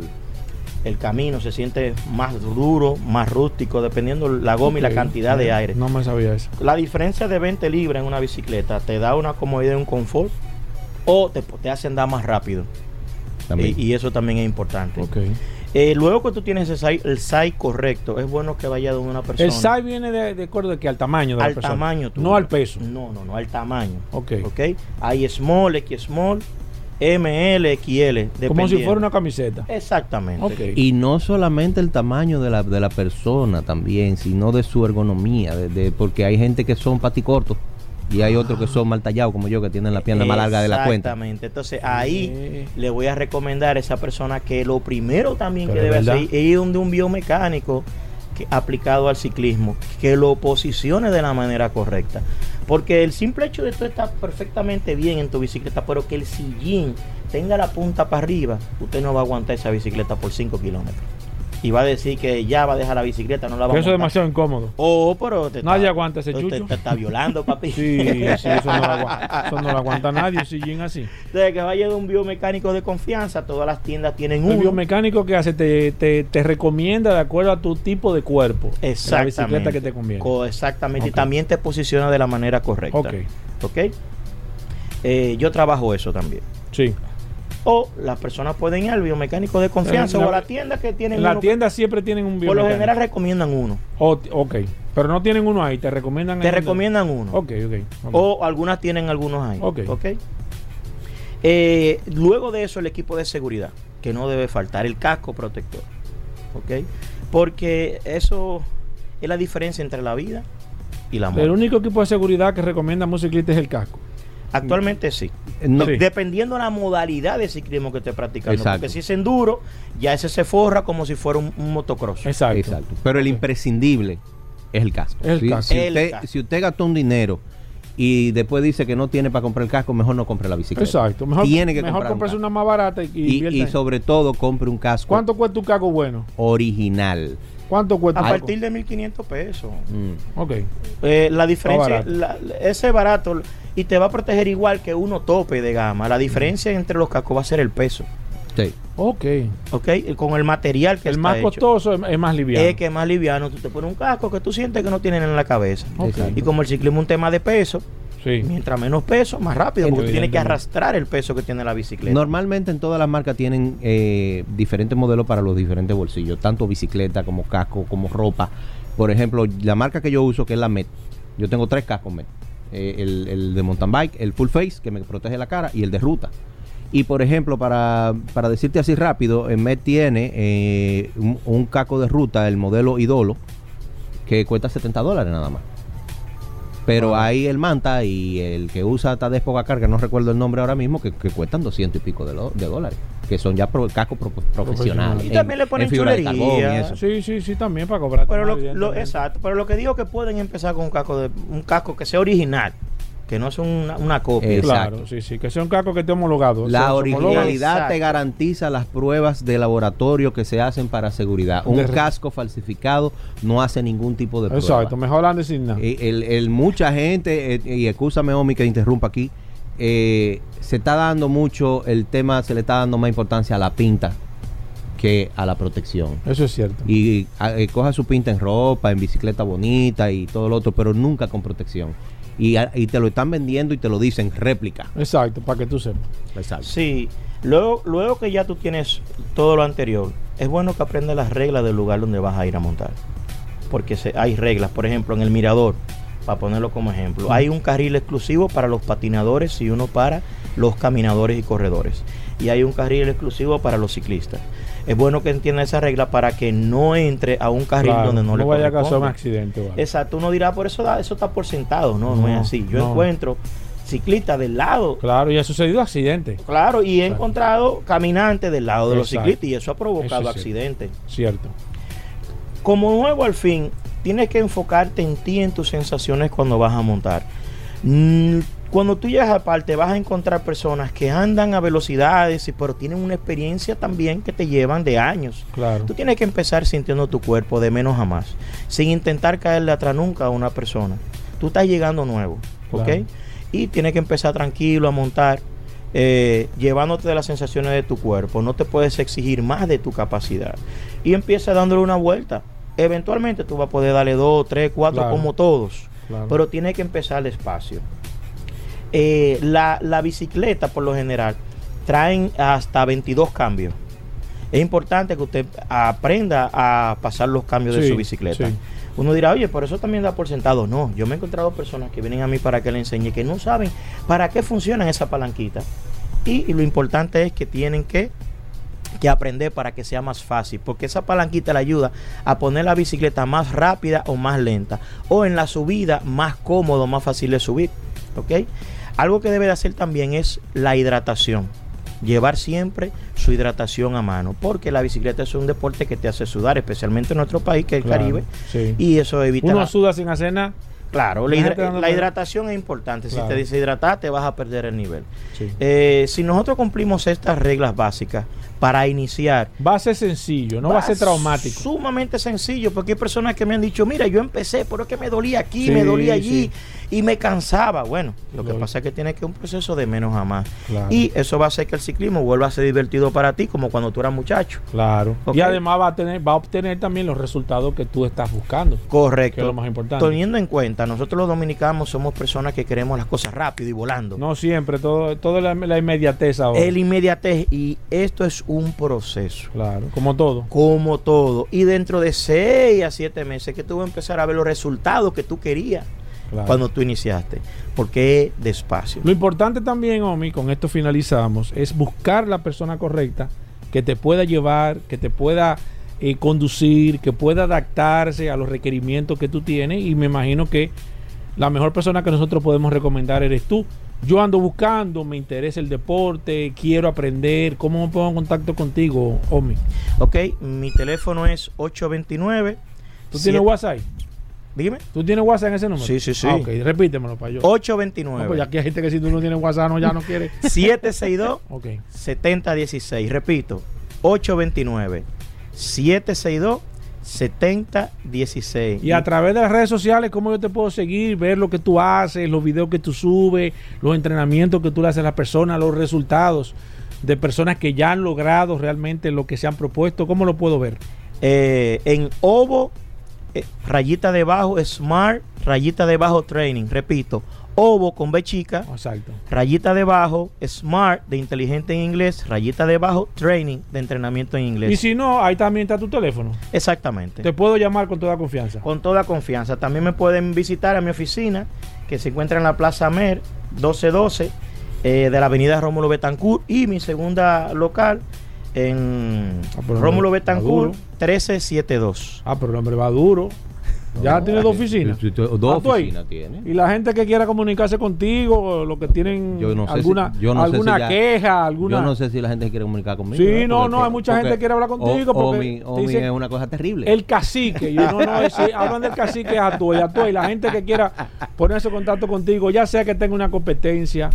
el camino se siente más duro, más rústico, dependiendo la goma y la cantidad de aire. No me sabía eso. La diferencia de 20 libras en una bicicleta te da una comodidad y un confort o te, te hace andar más rápido. También. Y, y eso también es importante. Ok. Eh, luego que tú tienes el SAI, el SAI correcto, es bueno que vaya de una persona. El SAI viene de, de acuerdo de que al tamaño de la al persona. tamaño tuyo. No al peso. No, no, no, al tamaño. Ok. Ok. Hay small, X small, ML, XL. Como si fuera una camiseta. Exactamente. Ok. Y no solamente el tamaño de la, de la persona también, sino de su ergonomía, de, de- porque hay gente que son paticortos y hay otros que son mal tallados como yo, que tienen la pierna más larga de la cuenta. Exactamente. Entonces ahí le voy a recomendar a esa persona que lo primero también Pero que debe verdad. hacer es ir donde un biomecánico que, aplicado al ciclismo, que lo posicione de la manera correcta. Porque el simple hecho de tú estar perfectamente bien en tu bicicleta, pero que el sillín tenga la punta para arriba, usted no va a aguantar esa bicicleta por 5 kilómetros. Y va a decir que ya va a dejar la bicicleta, no la va a eso es demasiado incómodo. Oh, pero te Nadie aguanta ese te- chucho. Te, está violando, papi. Sí, sí, eso no lo aguanta, eso no lo aguanta nadie, un sillín así. Desde que vaya de un biomecánico de confianza, todas las tiendas tienen uno. biomecánico que hace te, te, te recomienda de acuerdo a tu tipo de cuerpo. La Exactamente. bicicleta que te conviene. Co- exactamente. Y también te posiciona de la manera correcta. Ok, ¿Ok? Eh, yo trabajo eso también. sí. O las personas pueden ir al biomecánico de confianza la- o a la tienda que tienen En la uno. tienda siempre tienen un Por lo biomecánico. general recomiendan uno. O- ok, pero no tienen uno ahí, te recomiendan. Te recomiendan uno. Ok, ok. ok. O algunas tienen algunos ahí. Ok. ¿ok? Eh, luego de eso, el equipo de seguridad, que no debe faltar, el casco protector. ¿Ok? Porque eso es la diferencia entre la vida y la el muerte. único equipo de seguridad que recomienda a un ciclista es el casco. Actualmente sí. No- Sí. Dependiendo la modalidad de ciclismo que esté practicando. Exacto. Porque si es enduro, ya ese se forra como si fuera un, un motocross. Exacto. Exacto. Pero el imprescindible es el casco. El Si- casco. Si, El usted, casco. si usted gastó un dinero y después dice que no tiene para comprar el casco, mejor no compre la bicicleta. Exacto. Mejor, Tiene que mejor comprar un comprarse una más barata y, y Y, invierta y en- sobre todo compre un casco ¿Cuánto cuesta un casco bueno? original. ¿Cuánto cuesta A partir de 1500 pesos. Mm. Ok. Eh, la diferencia, la- ese barato y te va a proteger igual que uno tope de gama. La diferencia entre los cascos va a ser el peso, Sí. Ok. ¿ok? Con el material que El está más hecho. costoso es, es más liviano. Es que es más liviano. Tú te pones un casco que tú sientes que no tienen en la cabeza. Ok. Exacto. Y como el ciclismo es un tema de peso, Sí. mientras menos peso, más rápido, porque tú tienes que arrastrar el peso que tiene la bicicleta. Normalmente en todas las marcas tienen eh, diferentes modelos para los diferentes bolsillos, tanto bicicleta como casco, como ropa. Por ejemplo, la marca que yo uso, que es la Met, yo tengo tres cascos Met. Eh, el, el de mountain bike, el full face, que me protege la cara, y el de ruta. Y por ejemplo, para, para decirte así rápido, el Met tiene eh, un, un casco de ruta, el modelo Idolo, que cuesta 70 dólares nada más. Pero hay el Manta y el que usa Tadespo Gacar, que no recuerdo el nombre ahora mismo, que, que cuestan 200 y pico de, lo- de dólares. Que son ya pro- cascos pro- profesionales. Y en- también le ponen chulería. carbón y eso. Sí, sí, sí, también para cobrar. Pero lo, lo- exacto, pero lo que digo que pueden empezar con un casco de un casco que sea original, que no sea una, una copia. Eh, Claro, Exacto. sí, sí, que sea un casco que esté homologado. La originalidad te Exacto. garantiza las pruebas de laboratorio que se hacen para seguridad. Un De- casco falsificado no hace ningún tipo de prueba. Exacto, mejor antes sin nada. Eh, El, el- mucha gente, eh, y escúchame Omi que interrumpa aquí, eh, se está dando mucho, el tema se le está dando más importancia a la pinta que a la protección. Eso es cierto. Y ah, eh, coja su pinta en ropa, en bicicleta bonita y todo lo otro, pero nunca con protección. Y, a- y te lo están vendiendo y te lo dicen réplica. Exacto, para que tú sepas. Exacto. Sí, luego, luego que ya tú tienes todo lo anterior, es bueno que aprendas las reglas del lugar donde vas a ir a montar. Porque se- hay reglas, por ejemplo, en el mirador, para ponerlo como ejemplo, hay un carril exclusivo para los patinadores y uno para los caminadores y corredores. Y hay un carril exclusivo para los ciclistas. Es bueno que entienda esa regla para que no entre a un carril Claro, donde no, le vaya a causar un accidente. algo. Exacto, uno dirá, por eso da, eso está por sentado. No, no, No, es así. Yo no. encuentro ciclistas del lado Claro, y ha sucedido accidente. Claro, y he encontrado caminantes del lado de los ciclistas y eso ha provocado Eso accidentes. Cierto. Como nuevo al fin, tienes que enfocarte en ti, en tus sensaciones cuando vas a montar. Mm, Cuando tú llegas aparte vas a encontrar personas que andan a velocidades, y- pero tienen una experiencia también que te llevan de años. Claro. Tú tienes que empezar sintiendo tu cuerpo de menos a más, sin intentar caerle atrás nunca a una persona. Tú estás llegando nuevo, ¿ok? Y tienes que empezar tranquilo a montar, eh, llevándote de las sensaciones de tu cuerpo. No te puedes exigir más de tu capacidad. Y empieza dándole una vuelta. Eventualmente tú vas a poder darle dos, tres, cuatro, Claro. como todos. Claro. Pero tienes que empezar despacio. Eh, la, la bicicleta, por lo general, traen hasta 22 cambios. Es importante que usted aprenda a pasar los cambios de su bicicleta. sí. Uno dirá, oye, por eso también da por sentado. No, yo me he encontrado personas que vienen a mí para que le enseñe que no saben para qué funcionan esa palanquita. Y, y lo importante es que tienen que, que aprender para que sea más fácil, porque esa palanquita le ayuda a poner la bicicleta más rápida o más lenta, o en la subida más cómodo, más fácil de subir. ¿ok? Algo que debe de hacer también es la hidratación. Llevar siempre su hidratación a mano, porque la bicicleta es un deporte que te hace sudar, especialmente en nuestro país, que es el Claro, Caribe, sí. y eso evita Uno la- suda sin hacer nada. Claro, la, hidra- hidratación es importante. Si te deshidratas, te vas a perder el nivel. Sí. Eh, si nosotros cumplimos estas reglas básicas para iniciar, Va a ser sencillo, no va, a ser traumático. Sumamente sencillo, porque hay personas que me han dicho, mira, yo empecé, pero es que me dolía aquí, Sí, me dolía allí sí. Y me cansaba. Bueno, lo que pasa es que tiene que un proceso de menos a más. Claro. Y eso va a hacer que el ciclismo vuelva a ser divertido para ti, como cuando tú eras muchacho. Claro. Y además va a tener, va a obtener también los resultados que tú estás buscando. Correcto. Que es lo más importante. Teniendo en cuenta, nosotros los dominicanos somos personas que queremos las cosas rápido y volando. No siempre, todo, todo la, la inmediatez ahora. El inmediatez y esto es un proceso. Claro, como todo. Como todo. Y dentro de 6 a 7 meses que tú vas a empezar a ver los resultados que tú querías Claro. cuando tú iniciaste. Porque es despacio. Lo importante también, Omi, con esto finalizamos, es buscar la persona correcta que te pueda llevar, que te pueda eh, conducir, que pueda adaptarse a los requerimientos que tú tienes. Y me imagino que la mejor persona que nosotros podemos recomendar eres tú. Yo ando buscando, me interesa el deporte, quiero aprender. ¿Cómo me pongo en contacto contigo, Omi? Ok, mi teléfono es 829. ¿Tú tienes WhatsApp? Dime. ¿Tú tienes WhatsApp en ese número? Sí, sí, sí. Ah, ok, repítemelo para yo. 829 No, pues aquí hay gente que si tú no tienes WhatsApp no, ya no quiere. 762 Ok. 7016. Repito, 829 762 7016. Y a través de las redes sociales, ¿cómo yo te puedo seguir? Ver lo que tú haces, los videos que tú subes, los entrenamientos que tú le haces a las personas, los resultados de personas que ya han logrado realmente lo que se han propuesto. ¿Cómo lo puedo ver? Eh, en Ovo, eh, rayita debajo, Smart, rayita debajo, Training. Repito, Ovo con B chica, Exacto. rayita debajo, Smart de inteligente en inglés, rayita debajo, Training de entrenamiento en inglés. Y si no, ahí también está tu teléfono. Exactamente. Te puedo llamar con toda confianza. Con toda confianza. También me pueden visitar a mi oficina, que se encuentra en la Plaza Mer, 1212, eh, de la avenida Rómulo Betancourt, y mi segunda local en Ah, Rómulo Betancourt, duro. 1372. Ah, pero el hombre va duro. Ya tiene dos oficinas. Tú- tú- Dos Ah, oficinas tiene. Y la gente que quiera comunicarse contigo, lo que tienen Yo no sé alguna, si- yo no sé alguna si ya- queja, alguna... Yo no sé si la gente quiere comunicar conmigo. Sí, no, no, hay mucha gente que quiere hablar contigo O- porque Omi, te Omi dicen- es una cosa terrible. El cacique, yo no, no, si hablan del cacique es Atuay, Atuay, la gente que quiera ponerse en contacto contigo, ya sea que tenga una competencia,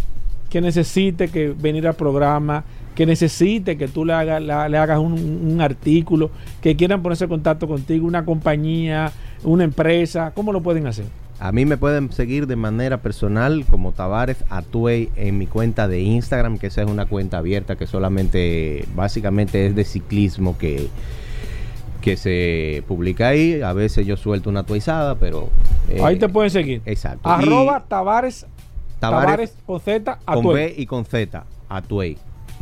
que necesite que venir al programa, que necesite que tú le hagas, la- le hagas un, un artículo, que quieran ponerse en contacto contigo, una compañía, una empresa, ¿cómo lo pueden hacer? A mí me pueden seguir de manera personal como Tavares Atuey en mi cuenta de Instagram, que esa es una cuenta abierta que solamente, básicamente es de ciclismo, que que se publica ahí. A veces yo suelto una tuizada, pero... eh, Ahí te pueden seguir. Exacto. Arroba Tavares, Tavares Tavares con Z, con. B y con Z, Atuey.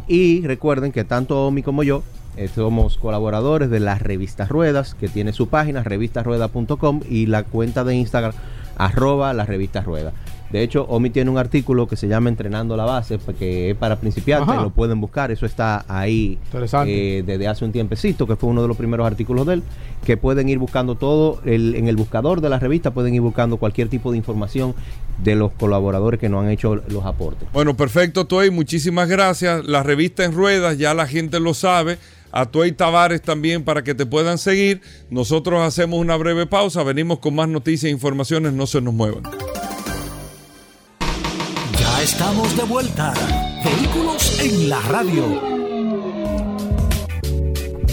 Y recuerden que tanto Omi como yo eh, somos colaboradores de las revistas Ruedas, que tiene su página revistasrueda.com y la cuenta de Instagram arroba las revistas Ruedas. De hecho, Omi tiene un artículo que se llama Entrenando la base, que es para principiantes, Ajá. lo pueden buscar, eso está ahí Interesante. eh, desde hace un tiempecito, que fue uno de los primeros artículos de él, que pueden ir buscando todo, el- en el buscador de la revista pueden ir buscando cualquier tipo de información de los colaboradores que nos han hecho los aportes. Bueno, perfecto, Tuey. Muchísimas gracias. La revista en ruedas, ya la gente lo sabe. A Tuey Tavares también para que te puedan seguir. Nosotros hacemos una breve pausa. Venimos con más noticias e informaciones. No se nos muevan. Estamos de vuelta. Vehículos en la radio.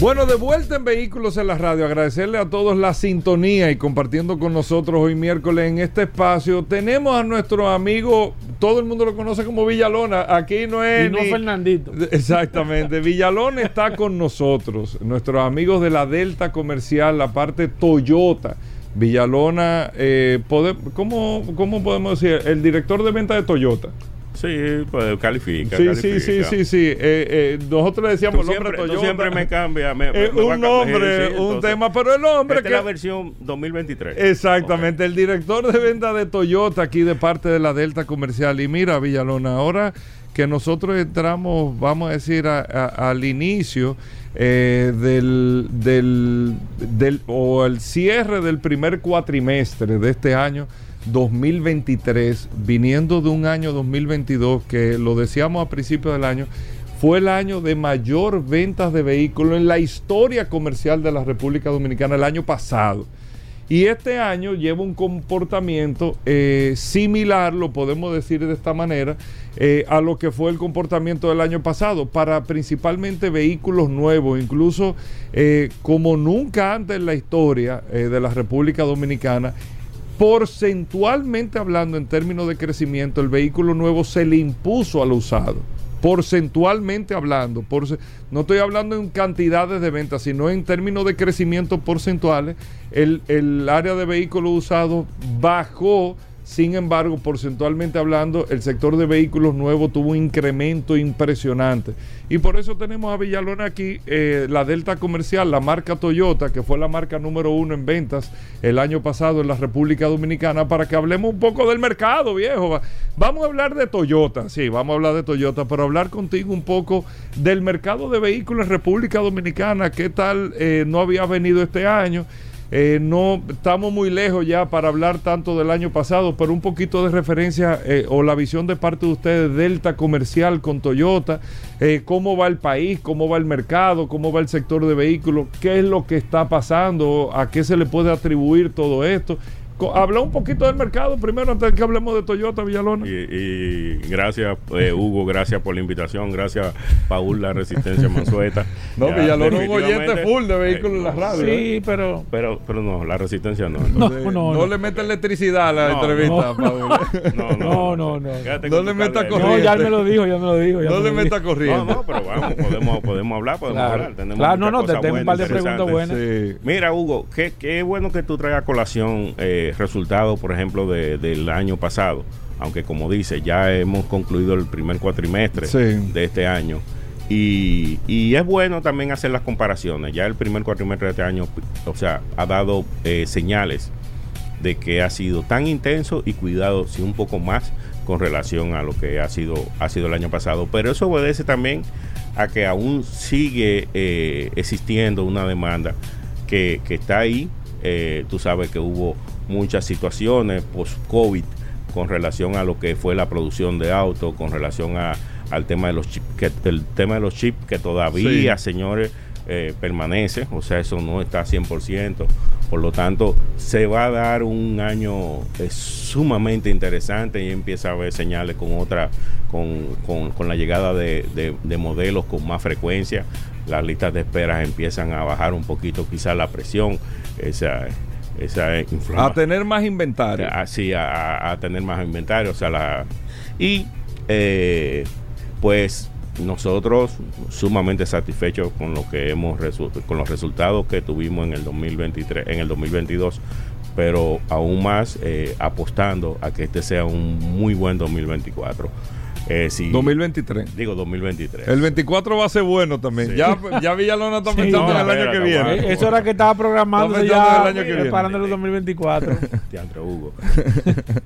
Bueno, de vuelta en Vehículos en la Radio. Agradecerle a todos la sintonía y compartiendo con nosotros hoy miércoles en este espacio. Tenemos a nuestro amigo, todo el mundo lo conoce como Villalona. Aquí no es. Y no ni- Fernandito. Exactamente. Villalón está con nosotros, nuestros amigos de la Delta Comercial, la parte Toyota. Villalona, eh, pode- ¿cómo, ¿cómo podemos decir? El director de venta de Toyota. Sí, pues califica. Sí, sí, sí, sí, sí. Eh, eh, nosotros le decíamos Tú el nombre siempre, Toyota. siempre me cambia. Me, me- me va un nombre, sí, un tema, pero el hombre esta que... es la versión 2023. Exactamente, el director de venta de Toyota aquí de parte de la Delta Comercial. Y mira, Villalona, ahora que nosotros entramos, vamos a decir, al inicio eh, del, del, del- o el cierre del primer cuatrimestre de este año 2023, viniendo de un año 2022 que lo decíamos a principios del año, fue el año de mayor ventas de vehículos en la historia comercial de la República Dominicana el año pasado. Y este año lleva un comportamiento eh, similar, lo podemos decir de esta manera, eh, a lo que fue el comportamiento del año pasado, para principalmente vehículos nuevos, incluso eh, como nunca antes en la historia eh, de la República Dominicana, porcentualmente hablando en términos de crecimiento, el vehículo nuevo se le impuso al usado. Porcentualmente hablando, porce- no estoy hablando en cantidades de ventas, sino en términos de crecimiento porcentuales, el, el área de vehículos usados bajó, sin embargo, porcentualmente hablando, el sector de vehículos nuevos tuvo un incremento impresionante. Y por eso tenemos a Villalona aquí, eh, la Delta Comercial, la marca Toyota, que fue la marca número uno en ventas el año pasado en la República Dominicana, para que hablemos un poco del mercado, viejo. Va- Vamos a hablar de Toyota, sí, vamos a hablar de Toyota, pero hablar contigo un poco del mercado de vehículos en República Dominicana, qué tal eh, no había venido este año. Eh, no estamos muy lejos ya para hablar tanto del año pasado, pero un poquito de referencia eh, o la visión de parte de ustedes, Delta Comercial con Toyota, eh, cómo va el país, cómo va el mercado, cómo va el sector de vehículos, qué es lo que está pasando, a qué se le puede atribuir todo esto. Habla un poquito del mercado primero antes de que hablemos de Toyota, Villalona. Y, y gracias, eh, Hugo, gracias por la invitación. Gracias, Paul, la Resistencia Mansueta. No, Ya, Villalona es un oyente full de vehículos eh, en la radio. ¿eh? Sí, pero. Pero, pero no, la Resistencia no. No, Eh, no, no no. le mete electricidad a la No, entrevista, no, Paul. No, No, no, no. No le meta corriente. No, ya él me lo dijo, ya me lo dijo. ya No me le meta corriente. No, no, pero vamos, podemos, podemos hablar, podemos Claro. hablar. Tenemos Claro, no, muchas no, te cosas tengo un par de buenas, preguntas interesantes. Sí. Mira, Hugo, qué, qué bueno que tú traigas a colación eh, resultados, por ejemplo, de- del año pasado. Aunque, como dice, ya hemos concluido el primer cuatrimestre Sí. de este año. Y, y es bueno también hacer las comparaciones. Ya el primer cuatrimestre de este año, o sea, ha dado eh, señales de que ha sido tan intenso y cuidado, sí, un poco más con relación a lo que ha sido, ha sido el año pasado. Pero eso obedece también a que aún sigue eh, existiendo una demanda que, que está ahí. Eh, tú sabes que hubo muchas situaciones post-COVID con relación a lo que fue la producción de autos, con relación a, al tema de los chips, que, el tema de los chips que todavía, señores, eh, permanece, o sea, eso no está 100%. Por lo tanto, se va a dar un año eh, sumamente interesante y empieza a haber señales con otra, con, con- con la llegada de, de- de modelos con más frecuencia. Las listas de esperas empiezan a bajar un poquito, quizás la presión, esa, esa A tener más inventario. así a, a- tener más inventario o sea la y eh, pues nosotros sumamente satisfechos con lo que hemos con los resultados que tuvimos en el 2023, en el 2022, pero aún más eh, apostando a que este sea un muy buen 2024. Eh, si- 2023. Digo 2023. El 24 va a ser bueno también. Sí. Ya, ya Villalona está Sí, pensando no, en el año que viene. Eh, Eso era que estaba pensando ya el año que viene. preparando el 2024. Diantre, Hugo.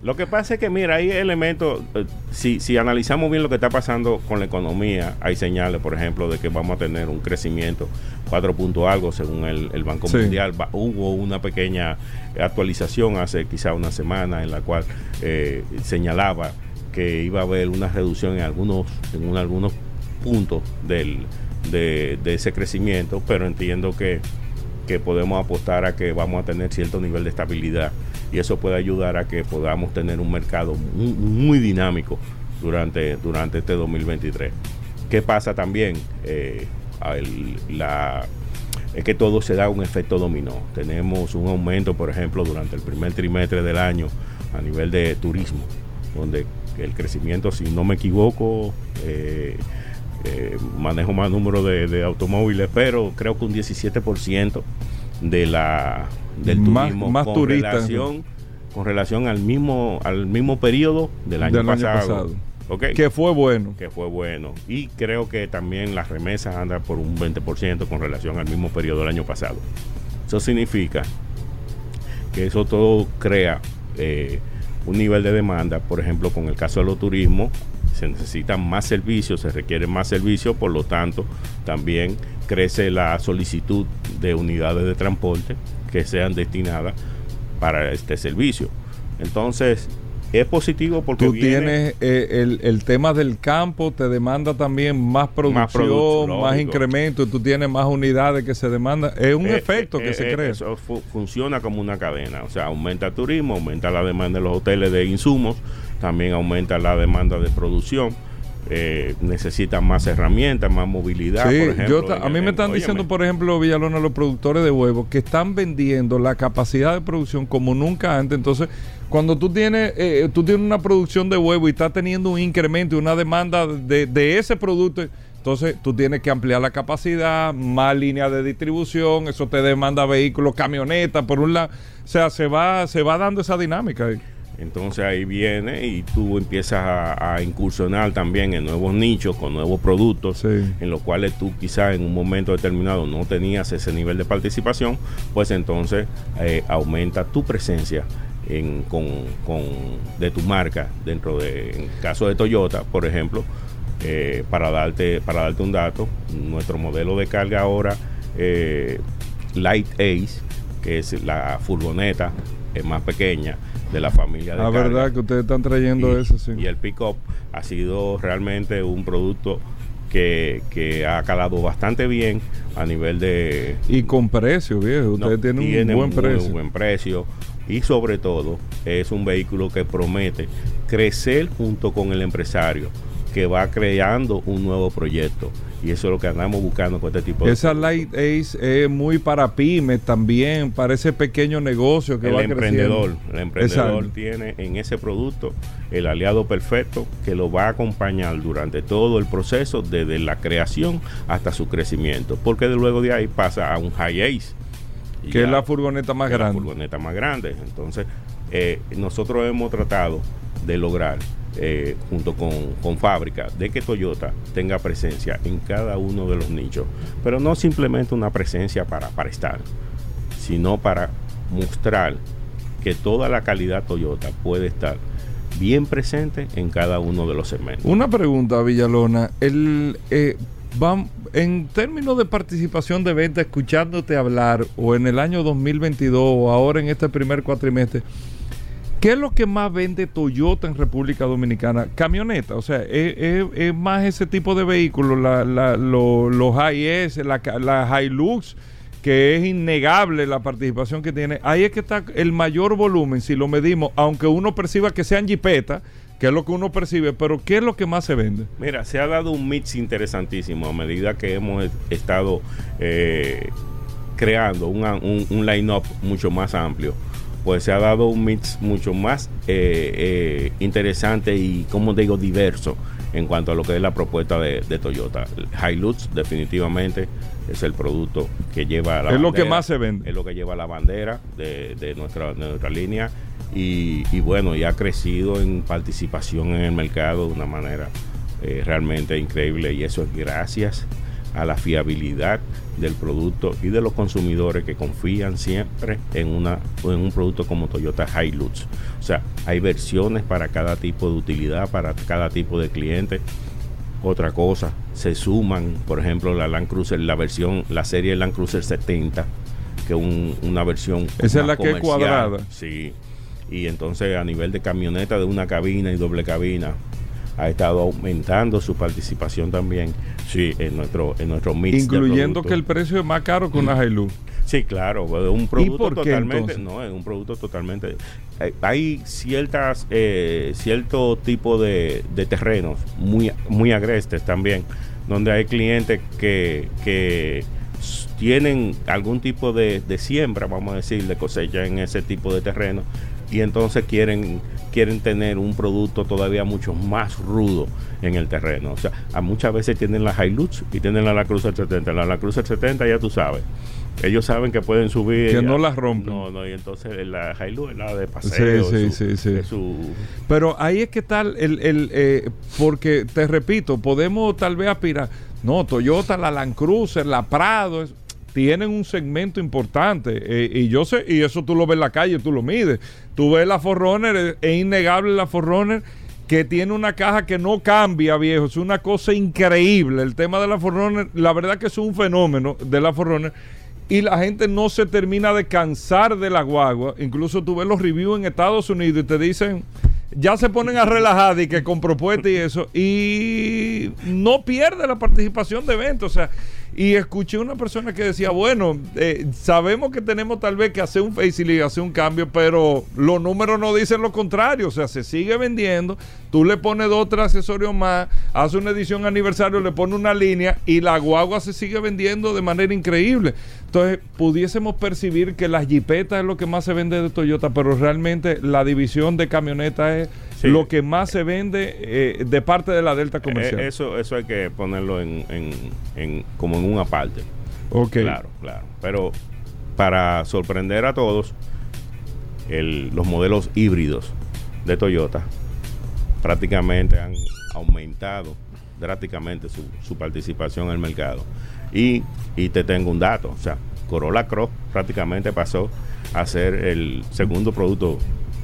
lo que pasa es que, mira, hay elementos, eh, si, si analizamos bien lo que está pasando con la economía, hay señales, por ejemplo, de que vamos a tener un crecimiento 4 punto algo según el, el Banco Sí. Mundial. Va- hubo una pequeña actualización hace quizá una semana en la cual eh, señalaba que iba a haber una reducción en algunos, en un- algunos puntos del, de, ese crecimiento, pero entiendo que que podemos apostar a que vamos a tener cierto nivel de estabilidad y eso puede ayudar a que podamos tener un mercado muy, dinámico durante, durante este 2023. ¿Qué pasa también? Eh, la, es que todo se da un efecto dominó. Tenemos un aumento, por ejemplo, durante el primer trimestre del año a nivel de turismo, donde el crecimiento, si no me equivoco, eh, eh, manejo más número de, de automóviles, pero creo que un 17% de la del turismo más con turistas. relación con relación al mismo al mismo periodo del año Del año pasado. Que fue bueno. que fue bueno. Y creo que también las remesas andan por un 20% con relación al mismo periodo del año pasado. Eso significa que eso todo crea eh, un nivel de demanda, por ejemplo, con el caso de los turismos, se necesitan más servicios, se requieren más servicios, por lo tanto, también crece la solicitud de unidades de transporte que sean destinadas para este servicio. Entonces, es positivo porque Tú viene- tienes eh, el, el tema del campo, te demanda también más producción, más, incremento, tú tienes más unidades que se demanda. Es un Eh, efecto eh, que se crea. Eso fu- funciona como una cadena. O sea, aumenta el turismo, aumenta la demanda de los hoteles de insumos, también aumenta la demanda de producción. eh, necesitan más herramientas, más movilidad. Sí, por ejemplo, yo ta- a mí me están diciendo, por ejemplo, Villalona, los productores de huevos, que están vendiendo la capacidad de producción como nunca antes. Entonces, cuando tú tienes, eh, tú tienes una producción de huevo y estás teniendo un incremento y una demanda de, de ese producto, entonces tú tienes que ampliar la capacidad, más líneas de distribución, eso te demanda vehículos, camionetas, por un lado. O sea, se va, se va dando esa dinámica. ahí. Entonces ahí viene y tú empiezas a, a incursionar también en nuevos nichos, con nuevos productos, Sí. en los cuales tú quizás en un momento determinado no tenías ese nivel de participación, pues entonces eh, aumenta tu presencia en, con, con- de tu marca dentro de, en caso de Toyota, por ejemplo, eh, para darte para darte un dato, nuestro modelo de carga ahora eh, Light Ace, que es la furgoneta eh, más pequeña de la familia de La carga, verdad que ustedes están trayendo y, eso, sí. y el pick-up ha sido realmente un producto que, que ha calado bastante bien a nivel de... Y con precio, viejo. no, Ustedes tienen tiene un buen precio. buen precio y sobre todo es un vehículo que promete crecer junto con el empresario que va creando un nuevo proyecto y eso es lo que andamos buscando con este tipo de Esa. Light Ace es muy para pymes también, para ese pequeño negocio que el va emprendedor, creciendo. el emprendedor Exacto. tiene en ese producto el aliado perfecto que lo va a acompañar durante todo el proceso, desde la creación hasta su crecimiento, porque de luego de ahí pasa a un high ace, Que es la furgoneta más es la grande. furgoneta más grande. Entonces, eh, nosotros hemos tratado de lograr, eh, junto con, con fábrica, de que Toyota tenga presencia en cada uno de los nichos, pero no simplemente una presencia para, para estar, sino para mostrar que toda la calidad Toyota puede estar bien presente en cada uno de los segmentos. Una pregunta, Villalona. El, eh, vam- en términos de participación de venta, escuchándote hablar, o en el año 2022, o ahora en este primer cuatrimestre, ¿qué es lo que más vende Toyota en República Dominicana? Camioneta, o sea, es, es- es más ese tipo de vehículos, la, la- lo- los la, ca- la Hilux, que es innegable la participación que tiene. Ahí es que está el mayor volumen, si lo medimos, aunque uno perciba que sean jipetas, que es lo que uno percibe, pero ¿qué es lo que más se vende? Mira, se ha dado un mix interesantísimo a medida que hemos estado eh, creando una- un, un line-up mucho más amplio. pues se ha dado un mix mucho más eh, eh, interesante y, como digo, diverso en cuanto a lo que es la propuesta de, de Toyota. Hilux definitivamente es el producto que lleva la Es lo que más se vende. Es lo que lleva la bandera de, de nuestra, de nuestra línea y, y bueno, y ha crecido en participación en el mercado de una manera eh, realmente increíble y eso es gracias a la fiabilidad del producto y de los consumidores que confían siempre en, una, en un producto como Toyota Hilux. O sea, hay versiones para cada tipo de utilidad, para cada tipo de cliente. Otra cosa, se suman, por ejemplo, la Land Cruiser, la versión, la serie Land Cruiser 70, que es un, una versión. Esa es la que es cuadrada. Sí. Y entonces a nivel de camioneta de una cabina y doble cabina, ha estado aumentando su participación también sí, en nuestro, en nuestro mix. Incluyendo que el precio es más caro que una Hilux. Sí, claro, un producto totalmente, entonces? no, es un producto totalmente. eh, hay ciertas, eh, cierto tipo de, de terrenos muy, muy agrestes también, donde hay clientes que, que tienen algún tipo de, de siembra, vamos a decir, de cosecha en ese tipo de terreno y entonces quieren quieren tener un producto todavía mucho más rudo en el terreno. O sea, a muchas veces tienen la Hilux y tienen la La Cruz 70. La La Cruz 70 ya tú sabes. Ellos saben que pueden subir. Que no las rompen. No, no, y entonces la Hilux es la de paseo. Sí, sí, su- sí, sí. su- Pero ahí es que tal el, el eh, porque te repito, podemos tal vez aspirar. No, Toyota, la Land Cruiser, la Prado, es- tienen un segmento importante. eh, y yo sé, y eso tú lo ves en la calle, tú lo mides. Tú ves la Forrunner, es, innegable la Forrunner que tiene una caja que no cambia, viejo. Es una cosa increíble. El tema de la Forrunner, la verdad que es un fenómeno de la Forrunner. Y la gente no se termina de cansar de la guagua. Incluso tú ves los reviews en Estados Unidos y te dicen, ya se ponen a relajar y que con propuestas y eso. Y no pierde la participación de eventos. O sea, y escuché una persona que decía, bueno, eh, sabemos que tenemos tal vez que hacer un facelift, hacer un cambio, pero los números no dicen lo contrario. O sea, se sigue vendiendo. Tú le pones dos o tres accesorios más, hace una edición aniversario, le pones una línea y la guagua se sigue vendiendo de manera increíble. Entonces, pudiésemos percibir que las jipetas es lo que más se vende de Toyota, pero realmente la división de camionetas es Sí. lo que más se vende eh, de parte de la Delta Comercial. eh, eso, eso hay que ponerlo en, en- en- como en una parte. ok. Claro, claro. Pero para sorprender a todos, el- los modelos híbridos de Toyota prácticamente han aumentado drásticamente su, su participación en el mercado. Y, y te tengo un dato, o sea, Corolla Cross prácticamente pasó a ser el segundo producto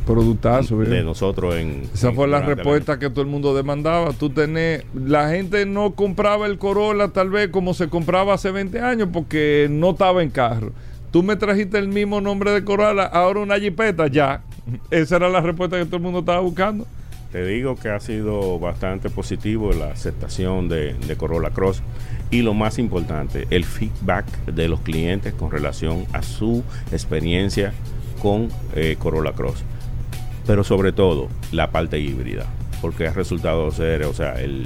Productazo, de nosotros en... Esa en- fue la respuesta que todo el mundo demandaba. Tú tenés, la gente no compraba el Corolla tal vez como se compraba hace 20 años porque no estaba en carro. Tú me trajiste el mismo nombre de Corolla, ahora una jipeta, ya. Esa era la respuesta que todo el mundo estaba buscando. Te digo que ha sido bastante positivo la aceptación de, de Corolla Cross y lo más importante, el feedback de los clientes con relación a su experiencia con eh, Corolla Cross. Pero sobre todo la parte híbrida, porque ha resultado ser, o sea, el,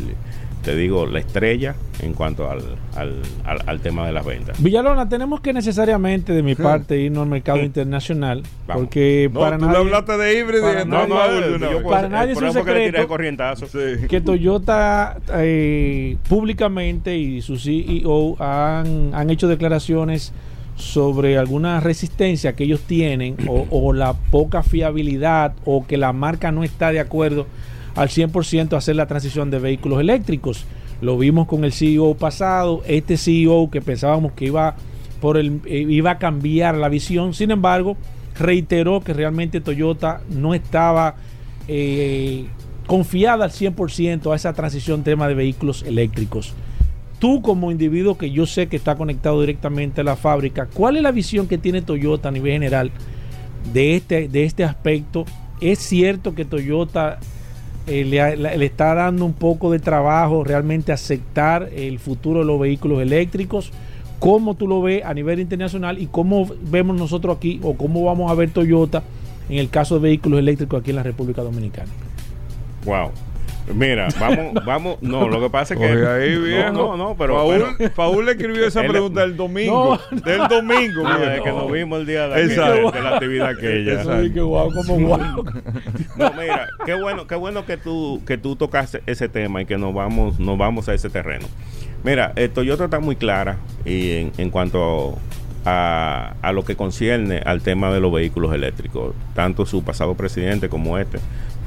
te digo, la estrella en cuanto al, al, al- al tema de las ventas. Villalona, tenemos que necesariamente, de mi parte, irnos al mercado internacional. Vamos. Porque No, para tú nadie, le hablaste de híbrido para y entró nadie- vez. puedo- Para nadie es un secreto el corrientazo. Sí. que Toyota eh, públicamente y su CEO han, han hecho declaraciones sobre alguna resistencia que ellos tienen o, la poca fiabilidad o que la marca no está de acuerdo al 100% a hacer la transición de vehículos eléctricos. Lo vimos con el CEO pasado, este CEO que pensábamos que iba, por el, eh, iba a cambiar la visión, sin embargo, reiteró que realmente Toyota no estaba eh, confiada al 100% a esa transición tema de vehículos eléctricos. Tú como individuo que yo sé que está conectado directamente a la fábrica, ¿cuál es la visión que tiene Toyota a nivel general de este, de este aspecto? ¿Es cierto que Toyota eh, le, le está dando un poco de trabajo realmente aceptar el futuro de los vehículos eléctricos? ¿Cómo tú lo ves a nivel internacional y cómo vemos nosotros aquí o cómo vamos a ver Toyota en el caso de vehículos eléctricos aquí en la República Dominicana? Wow. Mira, vamos, vamos. No, lo que pasa es que. Ahí, viejo. no, no, no, pero. Paul, pero- Paul le escribió esa pregunta el domingo. Del domingo, no, es que nos vimos el día de, aquella- de la actividad aquella. Eso sí que guau, como guau. No, mira, qué bueno, qué bueno que tú, que tú tocaste ese tema y que nos vamos, nos vamos a ese terreno. Mira, eh, Toyota está muy clara y en, en cuanto a, a lo que concierne al tema de los vehículos eléctricos. Tanto su pasado presidente como este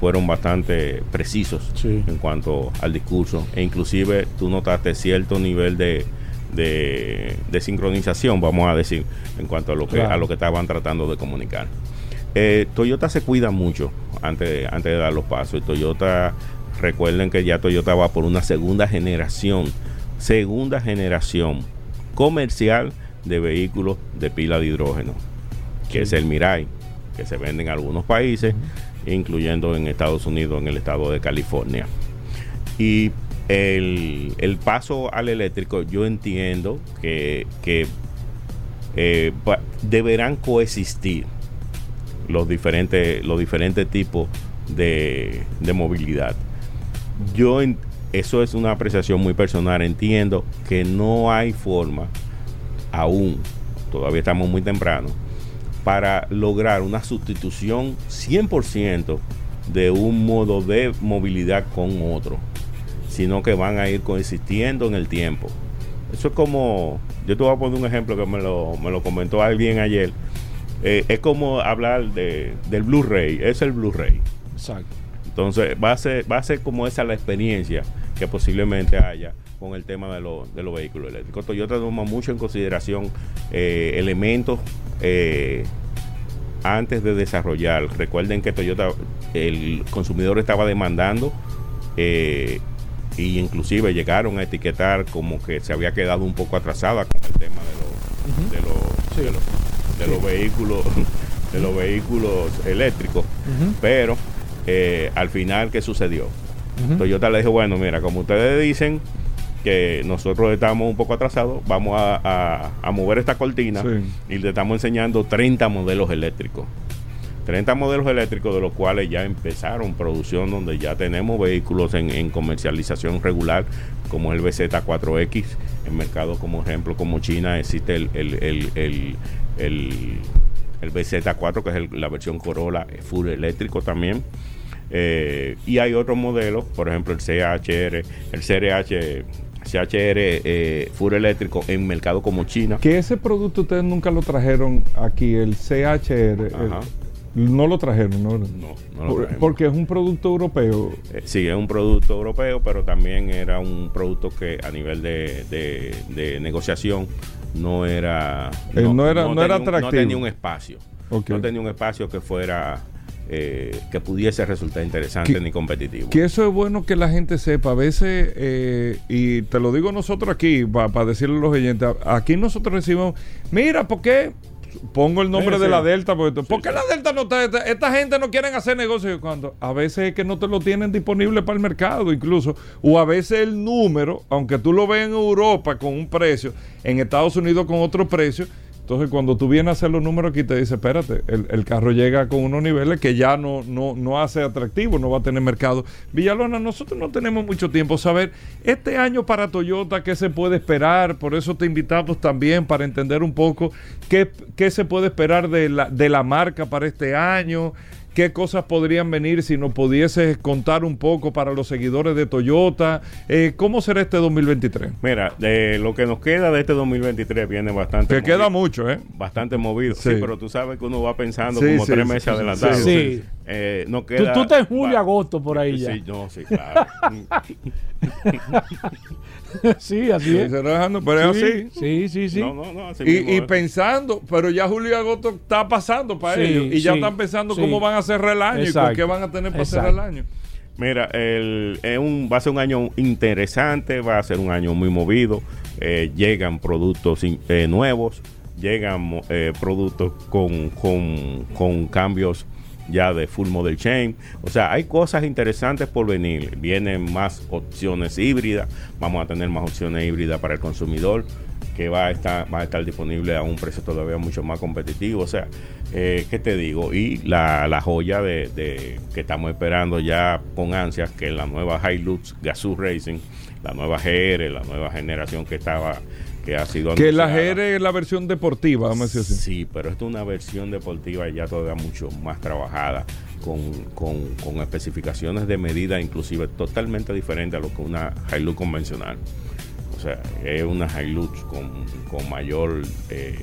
fueron bastante precisos Sí. en cuanto al discurso e inclusive tú notaste cierto nivel de, de, de sincronización, vamos a decir, en cuanto a lo que, Claro. a lo que estaban tratando de comunicar. Eh, Toyota se cuida mucho antes, antes de dar los pasos. Y Toyota, recuerden que ya Toyota va por una segunda generación, segunda generación comercial de vehículos de pila de hidrógeno, que es el Mirai, que se vende en algunos países, incluyendo en Estados Unidos, en el estado de California. Y el, el paso al eléctrico, yo entiendo que, que eh, deberán coexistir los diferentes, los diferentes tipos de, de movilidad. Yo en- eso es una apreciación muy personal. Entiendo que no hay forma aún, todavía estamos muy temprano, para lograr una sustitución 100% de un modo de movilidad con otro, sino que van a ir coexistiendo en el tiempo. Eso es como, yo te voy a poner un ejemplo que me lo, me lo comentó alguien ayer. Eh, es como hablar de, del Blu-ray, es el Blu-ray. Exacto. Entonces va a ser, va a ser como esa la experiencia que posiblemente haya con el tema de, lo- de los vehículos eléctricos. Toyota toma mucho en consideración eh, elementos eh, antes de desarrollar. Recuerden que Toyota, el consumidor estaba demandando eh, y inclusive llegaron a etiquetar como que se había quedado un poco atrasada con el tema de los, de los, Sí. de los, de los vehículos de los vehículos eléctricos pero eh, al final, ¿qué sucedió? Ujú. Toyota le dijo, bueno, mira, como ustedes dicen que nosotros estamos un poco atrasados, vamos a, a- a mover esta cortina Sí. y le estamos enseñando 30 modelos eléctricos. 30 modelos eléctricos de los cuales ya empezaron producción donde ya tenemos vehículos en, en comercialización regular como el BZ4X en mercados como ejemplo como China existe el, el, el, el, el- el BZ4 que es la versión Corolla eh, full eléctrico también Eh, y hay otros modelos por ejemplo el CHR el CRH CHR eh, full eléctrico en mercados como China Que ese producto ustedes nunca lo trajeron aquí, el CHR. Ajá. el- no lo trajeron, ¿no? no, no lo trajimos. porque es un producto europeo. Eh, sí, es un producto europeo, pero también era un producto que a nivel de, de- de negociación no era Eh, no era- no tenía era un- no atractivo. tenía un espacio. No tenía un espacio que fuera eh, que pudiese resultar interesante ¿Qué- ni competitivo. Que eso es bueno que la gente sepa. A veces, eh, y te lo digo nosotros aquí, para decirle a los oyentes, aquí nosotros decimos, mira, ¿por qué? Pongo el nombre Sí, de sí. la Delta, porque, ¿por qué la Delta no está? Esta, esta gente no quieren hacer negocio cuando a veces es que no te lo tienen disponible para el mercado, incluso, o a veces el número, aunque tú lo veas en Europa con un precio, en Estados Unidos con otro precio. Entonces, cuando tú vienes a hacer los números aquí, te dice, espérate, el, el carro llega con unos niveles que ya no, no, no hace atractivo, no va a tener mercado. Villalona, nosotros no tenemos mucho tiempo. Saber, este año para Toyota, ¿qué se puede esperar? Por eso te invitamos también para entender un poco qué, qué se puede esperar de la, de la marca para este año. ¿Qué cosas podrían venir si nos pudieses contar un poco para los seguidores de Toyota? Eh, ¿Cómo será este 2023? Mira, de lo que nos queda de este 2023 viene bastante Que queda mucho, ¿eh? bastante movido. Sí. Sí. pero tú sabes que uno va pensando Sí, como sí, tres meses sí, adelantado. sí, sí. Eh, no Tú, queda, tú estás en julio, va- agosto por ahí ya. Sí, no, sí, claro. sí, así es. Se está dejando, pero es Sí, así. sí, sí, sí. No, no, no, así mismo Y, y es. pensando, pero ya julio y agosto está pasando para Sí, ellos. Y ya están pensando sí. cómo van a cerrar el año y con qué van a tener para Exacto. cerrar el año. Mira, el, es un, va a ser un año interesante, va a ser un año muy movido. eh, llegan productos in- eh, nuevos, llegan eh, productos con, con, con cambios ya de full model chain. O sea, hay cosas interesantes por venir. Vienen más opciones híbridas, vamos a tener más opciones híbridas para el consumidor. que va a estar, va a estar disponible a un precio todavía mucho más competitivo. O sea, eh, ¿qué te digo? Y la, la joya de, que estamos esperando ya con ansias, que la nueva Hilux Gazoo Racing, la nueva GR, la nueva generación que estaba, que ha sido Que la. GR es la versión deportiva, vamos a decir así. Sí, pero esto es una versión deportiva ya todavía mucho más trabajada, con, con- con especificaciones de medida inclusive totalmente diferentes a lo que una Hilux convencional. O sea, es una Hilux con, con mayor, eh,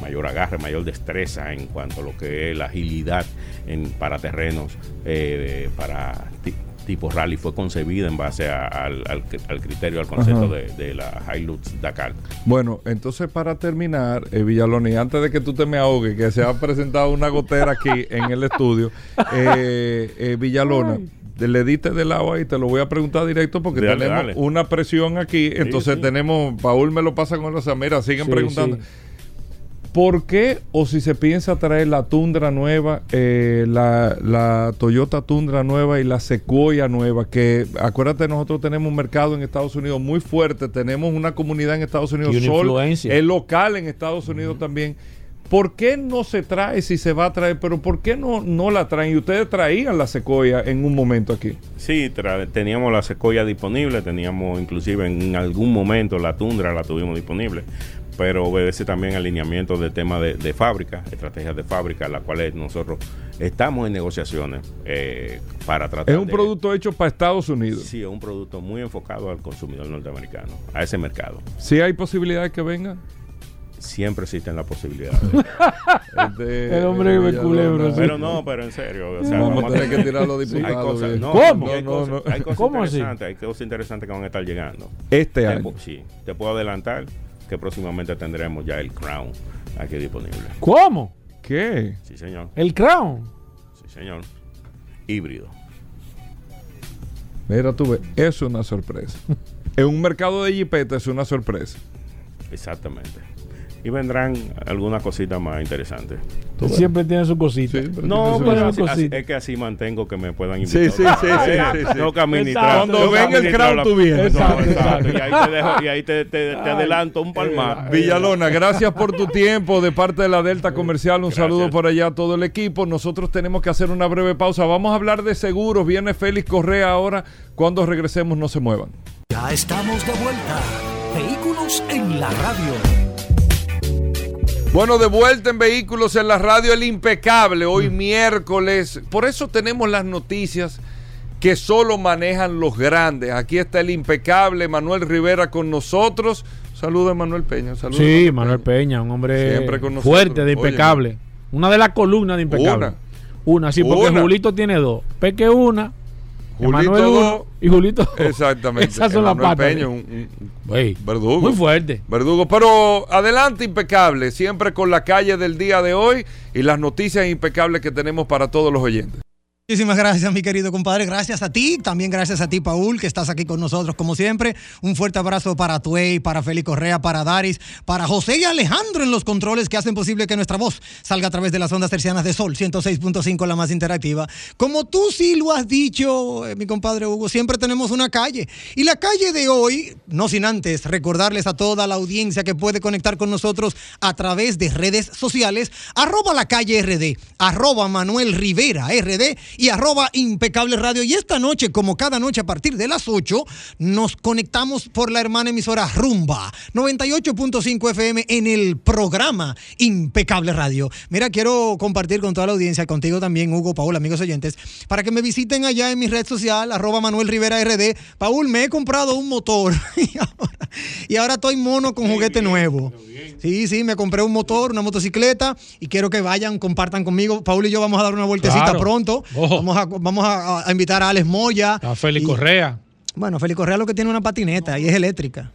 mayor agarre, mayor destreza en cuanto a lo que es la agilidad en, para terrenos, eh, para ti- tipo rally. Fue concebida en base a- al, al- al criterio, al concepto de, de la Hilux Dakar. Bueno, entonces para terminar, eh, Villalón, y antes de que tú te me ahogues, que se ha presentado una gotera aquí en el estudio, eh, eh, Villalona, le diste del agua y te lo voy a preguntar directo porque Dale, tenemos dale. una presión aquí. Entonces sí. tenemos, Paul me lo pasa con los mira, siguen Sí, preguntando. ¿Por qué o si se piensa traer la Tundra nueva, eh, la, la Toyota Tundra nueva y la Sequoia nueva? Que acuérdate, nosotros tenemos un mercado en Estados Unidos muy fuerte, tenemos una comunidad en Estados Unidos, Y Sol es local en Estados Unidos también. ¿Por qué no se trae si se va a traer? Pero ¿por qué no, no la traen? Y ustedes traían la Sequoia en un momento aquí. Sí, teníamos la Sequoia disponible, teníamos inclusive en algún momento la Tundra la tuvimos disponible, pero obedece también al alineamiento del tema de, de fábrica, estrategias de fábrica, las cuales nosotros estamos en negociaciones eh, para tratar Es un de- producto hecho para Estados Unidos. Sí, es un producto muy enfocado al consumidor norteamericano, a ese mercado. ¿Sí hay posibilidad de que venga? Siempre existen las posibilidades. Este, El hombre de culebro, sí. pero no, pero en serio. o sea, Vamos a tener que tirar los Hay diputados. cosas, bien. no, ¿Cómo? Hay No, cosas, hay cosas ¿Cómo así? interesantes, hay cosas interesantes que van a estar llegando. Este Te año. sí, te puedo adelantar que próximamente tendremos ya el Crown aquí disponible. ¿Cómo? ¿Qué? Sí, señor. El Crown. Sí, señor. Híbrido. Mira, tú ves, es una sorpresa. en un mercado de jipeta es una sorpresa. Exactamente. Y vendrán algunas cositas más interesantes. Tú. Siempre tiene su cosita. Sí, No, pero su- así- así- cosita. es que así mantengo que me puedan Sí, invitar. sí, sí, sí, sí, sí. Administrar. Exacto. Cuando venga el la- tú vienes. No, Exacto, exacto. exacto. Y ahí te, dejo, y ahí te, te- te adelanto un palmar. Villalona, gracias por tu tiempo de parte de la Delta Comercial. Un Gracias. saludo por allá a todo el equipo. Nosotros tenemos que hacer una breve pausa. Vamos a hablar de seguros. Viene Félix Correa ahora. Cuando regresemos, no se muevan. Ya estamos de vuelta. Vehículos en la radio. Bueno, de vuelta en Vehículos en la Radio El Impecable, hoy miércoles. Por eso tenemos las noticias que solo manejan los grandes. Aquí está el impecable Manuel Rivera con nosotros. Saludos, Manuel Peña. Saludos, Sí, Manuel Peña, un hombre con fuerte, de impecable. Una de las columnas de impecable. Una. Una, sí, porque Una. Julito tiene dos. Peque una, Julito Emanuel y Julito. Exactamente. Esas son las Emanuel patas. Peña, un- un- Ey, verdugo. Muy fuerte. Verdugo, pero adelante impecable, siempre con la calle del día de hoy y las noticias impecables que tenemos para todos los oyentes. Muchísimas gracias, mi querido compadre. Gracias a ti. También gracias a ti, Paul, que estás aquí con nosotros como siempre. Un fuerte abrazo para Tuey, para Félix Correa, para Daris, para José y Alejandro en los controles que hacen posible que nuestra voz salga a través de las ondas tercianas de Sol 106.5, la más interactiva. Como tú sí lo has dicho, eh, mi compadre Hugo, siempre tenemos una calle. Y la calle de hoy, no sin antes recordarles a toda la audiencia que puede conectar con nosotros a través de redes sociales, arroba la calle RD, arroba Manuel Rivera RD y arroba impecable radio. Y esta noche, como cada noche a partir de las 8, nos conectamos por la hermana emisora Rumba 98.5 FM en el programa Impecable Radio. Mira, quiero compartir con toda la audiencia, contigo también, Hugo, Paul, amigos oyentes, para que me visiten allá en mi red social, arroba Manuel Rivera RD. Paul, me he comprado un motor y ahora, y ahora estoy mono con juguete nuevo. Sí, sí, me compré un motor, una motocicleta y quiero que vayan, compartan conmigo. Paul y yo vamos a dar una vueltecita Claro. pronto. Ojo. Vamos, a, vamos a, a invitar a Alex Moya. A Félix Y- Correa. Bueno, Félix Correa lo que tiene una patineta y es eléctrica.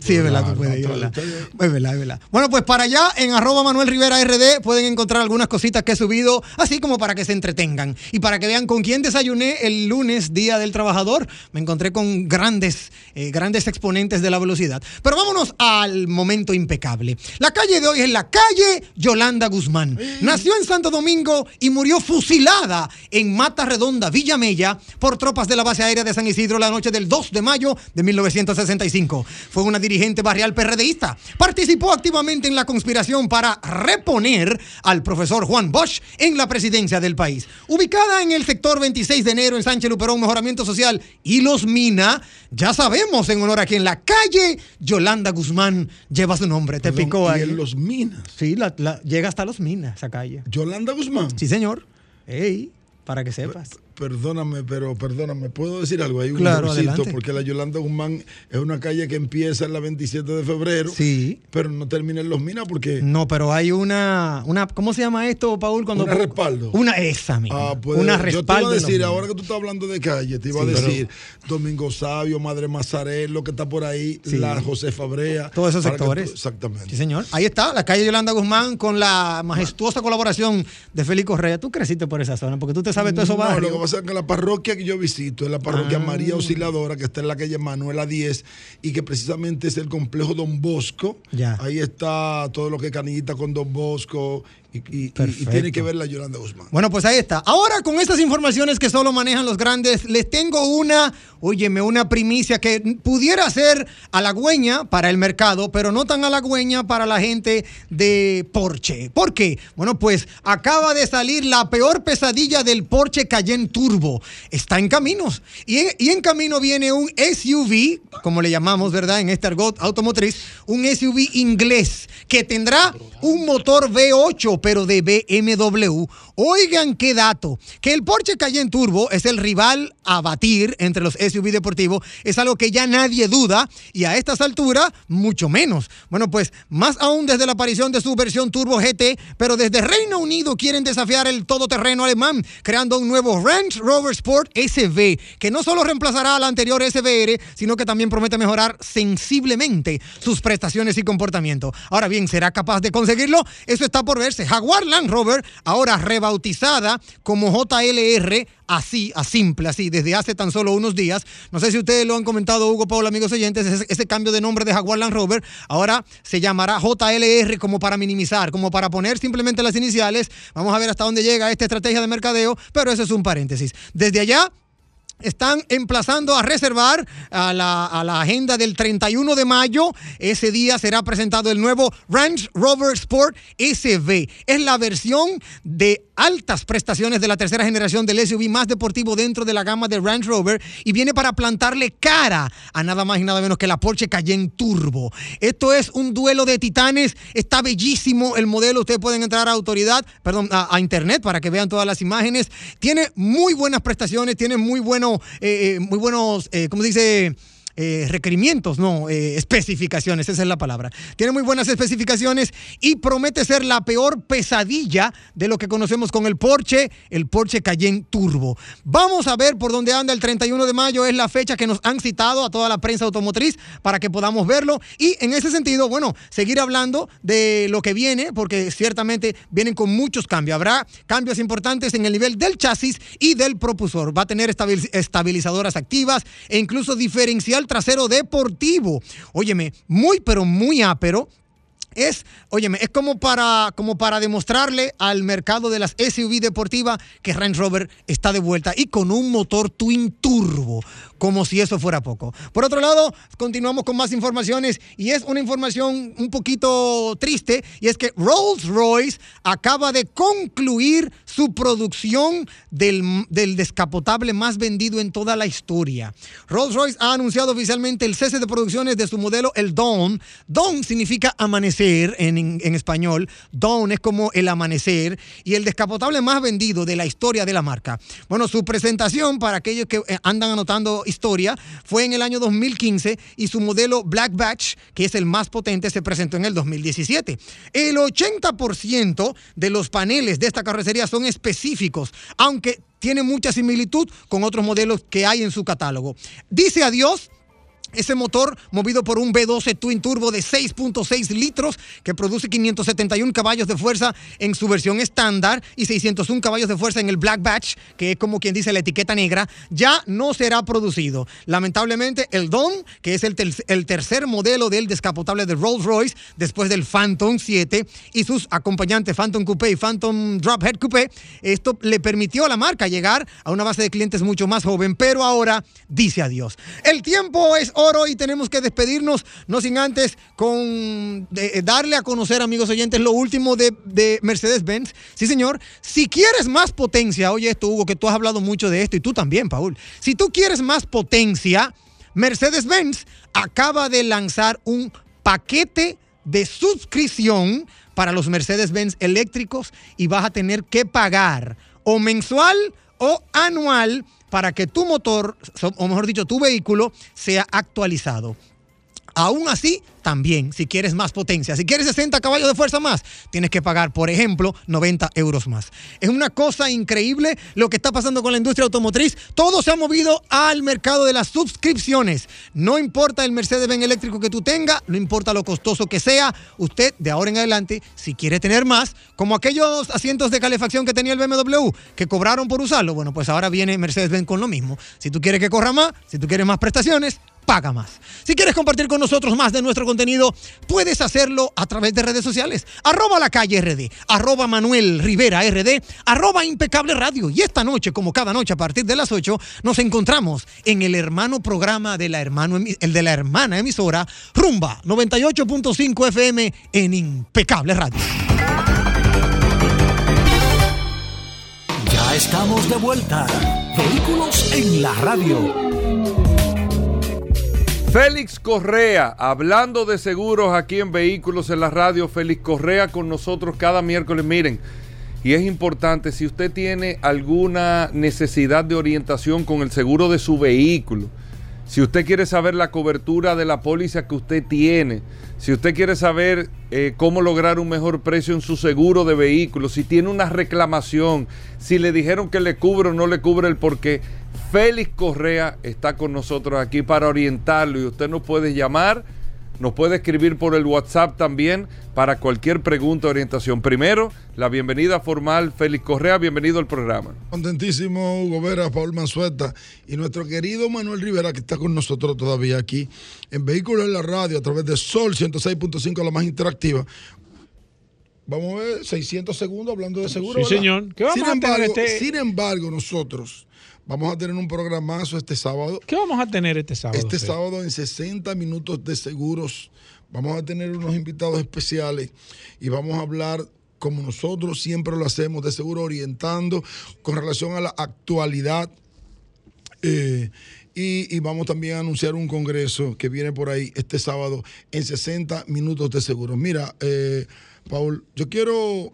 Sí, es verdad, tú puedes ir, ¿verdad? Es verdad, es verdad. Bueno, pues para allá, en arroba Manuel Rivera RD, pueden encontrar algunas cositas que he subido, así como para que se entretengan. Y para que vean con quién desayuné el lunes, Día del Trabajador. Me encontré con grandes, eh, grandes exponentes de la velocidad. Pero vámonos al momento impecable. La calle de hoy es la calle Yolanda Guzmán. Nació en Santo Domingo y murió fusilada en Mata Redonda, Villa Mella, por tropas de la base aérea de San Isidro la noche del 2 de mayo de 1960. 1965. Fue una dirigente barrial PRDista. Participó activamente en la conspiración para reponer al profesor Juan Bosch en la presidencia del país. Ubicada en el sector 26 de enero en Sánchez Luperón, Mejoramiento Social y Los Mina, ya sabemos en honor a quien la calle Yolanda Guzmán lleva su nombre. Te Perdón, picó y ahí. en Los Minas. Sí, la- la- llega hasta Los Minas esa calle. Yolanda Guzmán. Sí, señor. Ey, para que sepas. Perdóname, pero perdóname, ¿puedo decir algo? Hay un Claro, porque la Yolanda Guzmán es una calle que empieza en la 27 de febrero, Sí. pero no termina en Los Minas porque... No, pero hay una, una ¿cómo se llama esto, Paul? Cuando Una respaldo. Una esa misma. Ah, pues, una yo te iba respaldo. a decir, ahora que tú estás hablando de calle, te iba Sí, a pero- decir Domingo Sabio, Madre Mazarel, lo que está por ahí, Sí. la José Fabrea. Todos esos tú- sectores. exactamente. Sí, señor. Ahí está, la calle Yolanda Guzmán con la majestuosa colaboración de Félix Correa. Tú creciste por esa zona, porque tú te sabes todo eso No, que pasa es que la parroquia que yo visito es la parroquia Ah. María Osciladora, que está en la calle Manuela 10, y que precisamente es el complejo Don Bosco. Ya. Ahí está todo lo que canillita con Don Bosco, y, tiene que ver la Yolanda Guzmán. Bueno, pues ahí está. Ahora con estas informaciones que solo manejan los grandes, les tengo una, óyeme, una primicia que pudiera ser halagüeña para el mercado, pero no tan halagüeña para la gente de Porsche. ¿Por qué? Bueno, pues acaba de salir la peor pesadilla del Porsche Cayenne Turbo. Está en caminos. Y en, y en camino viene un SUV, como le llamamos, ¿verdad? En este argot automotriz, un SUV inglés que tendrá un motor V8, pero de BMW. Oigan qué dato, que el Porsche Cayenne Turbo es el rival a batir entre los SUV deportivos, es algo que ya nadie duda y a estas alturas mucho menos. Bueno, pues más aún desde la aparición de su versión Turbo GT, pero desde Reino Unido quieren desafiar el todoterreno alemán, creando un nuevo Range Rover Sport SV, que no solo reemplazará al anterior SVR, sino que también promete mejorar sensiblemente sus prestaciones y comportamiento. Ahora bien, ¿será capaz de conseguirlo? Eso está por verse. Jaguar Land Rover, ahora rebautizada como JLR, así, a simple, así, desde hace tan solo unos días. No sé si ustedes lo han comentado, Hugo Paul, amigos oyentes, ese, ese cambio de nombre de Jaguar Land Rover ahora se llamará JLR como para minimizar, como para poner simplemente las iniciales. Vamos a ver hasta dónde llega esta estrategia de mercadeo, pero eso es un paréntesis. Desde allá están emplazando a reservar a la, a la agenda del 31 de mayo. Ese día será presentado el nuevo Range Rover Sport SV. Es la versión de altas prestaciones de la tercera generación del SUV más deportivo dentro de la gama de Range Rover y viene para plantarle cara a nada más y nada menos que la Porsche Cayenne Turbo. Esto es un duelo de titanes. Está bellísimo el modelo. Ustedes pueden entrar a autoridad, perdón, a, internet para que vean todas las imágenes. Tiene muy buenas prestaciones, tiene muy bueno, eh, eh, muy buenos, eh, ¿cómo dice? Eh, requerimientos, no, eh, especificaciones, esa es la palabra. Tiene muy buenas especificaciones y promete ser la peor pesadilla de lo que conocemos con el Porsche, el Porsche Cayenne Turbo. Vamos a ver por dónde anda el 31 de mayo, es la fecha que nos han citado a toda la prensa automotriz para que podamos verlo y en ese sentido, bueno, seguir hablando de lo que viene, porque ciertamente vienen con muchos cambios. Habrá cambios importantes en el nivel del chasis y del propulsor. Va a tener estabil- estabilizadoras activas e incluso diferencial trasero deportivo. Óyeme, muy pero muy ápero. Es, óyeme, es como para, como para demostrarle al mercado de las SUV deportivas que Range Rover está de vuelta y con un motor twin turbo, como si eso fuera poco. Por otro lado, continuamos con más informaciones y es una información un poquito triste y es que Rolls Royce acaba de concluir su producción del, del descapotable más vendido en toda la historia. Rolls Royce ha anunciado oficialmente el cese de producciones de su modelo, el Dawn. Dawn significa amanecer en, en- español. Dawn es como el amanecer y el descapotable más vendido de la historia de la marca. Bueno, su presentación, para aquellos que eh, andan anotando historia, fue en el año 2015 y su modelo Black Batch, que es el más potente, se presentó en el 2017. El 80% de los paneles de esta carrocería son específicos, aunque tiene mucha similitud con otros modelos que hay en su catálogo. Dice adiós ese motor movido por un V12 Twin Turbo de 6.6 litros que produce 571 caballos de fuerza en su versión estándar y 601 caballos de fuerza en el Black Batch, que es como quien dice la etiqueta negra, ya no será producido. Lamentablemente, el Dawn, que es el, el tercer modelo del descapotable de Rolls Royce después del Phantom 7 y sus acompañantes Phantom Coupé y Phantom Drophead Coupé, esto le permitió a la marca llegar a una base de clientes mucho más joven, pero ahora dice adiós. El tiempo es oro y tenemos que despedirnos, no sin antes con eh, darle a conocer, amigos oyentes, lo último de, de Mercedes-Benz. Sí, señor. Si quieres más potencia, oye esto, Hugo, que tú has hablado mucho de esto y tú también, Paul. Si tú quieres más potencia, Mercedes-Benz acaba de lanzar un paquete de suscripción para los Mercedes-Benz eléctricos y vas a tener que pagar o mensual o anual para que tu motor, o mejor dicho, tu vehículo sea actualizado. Aún así, también, si quieres más potencia, si quieres 60 caballos de fuerza más, tienes que pagar, por ejemplo, 90 euros más. Es una cosa increíble lo que está pasando con la industria automotriz. Todo se ha movido al mercado de las suscripciones. No importa el Mercedes-Benz eléctrico que tú tengas, no importa lo costoso que sea, usted de ahora en adelante, si quiere tener más, como aquellos asientos de calefacción que tenía el BMW, que cobraron por usarlo, bueno, pues ahora viene Mercedes-Benz con lo mismo. Si tú quieres que corra más, si tú quieres más prestaciones, paga más. Si quieres compartir con nosotros más de nuestro contenido, puedes hacerlo a través de redes sociales. Arroba la calle RD, arroba Manuel Rivera RD, arroba impecable radio. Y esta noche, como cada noche a partir de las 8, nos encontramos en el hermano programa de la, hermano, el de la hermana emisora Rumba 98.5 FM en impecable radio. Ya estamos de vuelta. Vehículos en la radio. Félix Correa, hablando de seguros aquí en Vehículos en la Radio, Félix Correa con nosotros cada miércoles. Miren, y es importante, si usted tiene alguna necesidad de orientación con el seguro de su vehículo, si usted quiere saber la cobertura de la póliza que usted tiene, si usted quiere saber eh, cómo lograr un mejor precio en su seguro de vehículo, si tiene una reclamación, si le dijeron que le cubre o no le cubre el porqué, Félix Correa está con nosotros aquí para orientarlo y usted nos puede llamar, nos puede escribir por el WhatsApp también para cualquier pregunta o orientación. Primero, la bienvenida formal, Félix Correa, bienvenido al programa. Contentísimo Hugo Vera, Paul Manzueta y nuestro querido Manuel Rivera que está con nosotros todavía aquí en Vehículos en la Radio a través de Sol 106.5, la más interactiva. Vamos a ver, 600 segundos hablando de seguro. Sí, ¿verdad? señor. ¿Qué vamos sin, a embargo, este- sin embargo, nosotros vamos a tener un programazo este sábado. ¿Qué vamos a tener este sábado? Este sábado en 60 minutos de seguros vamos a tener unos invitados especiales y vamos a hablar como nosotros siempre lo hacemos de seguro orientando con relación a la actualidad eh, y, y vamos también a anunciar un congreso que viene por ahí este sábado en 60 minutos de seguros. Mira, eh, Paul, yo quiero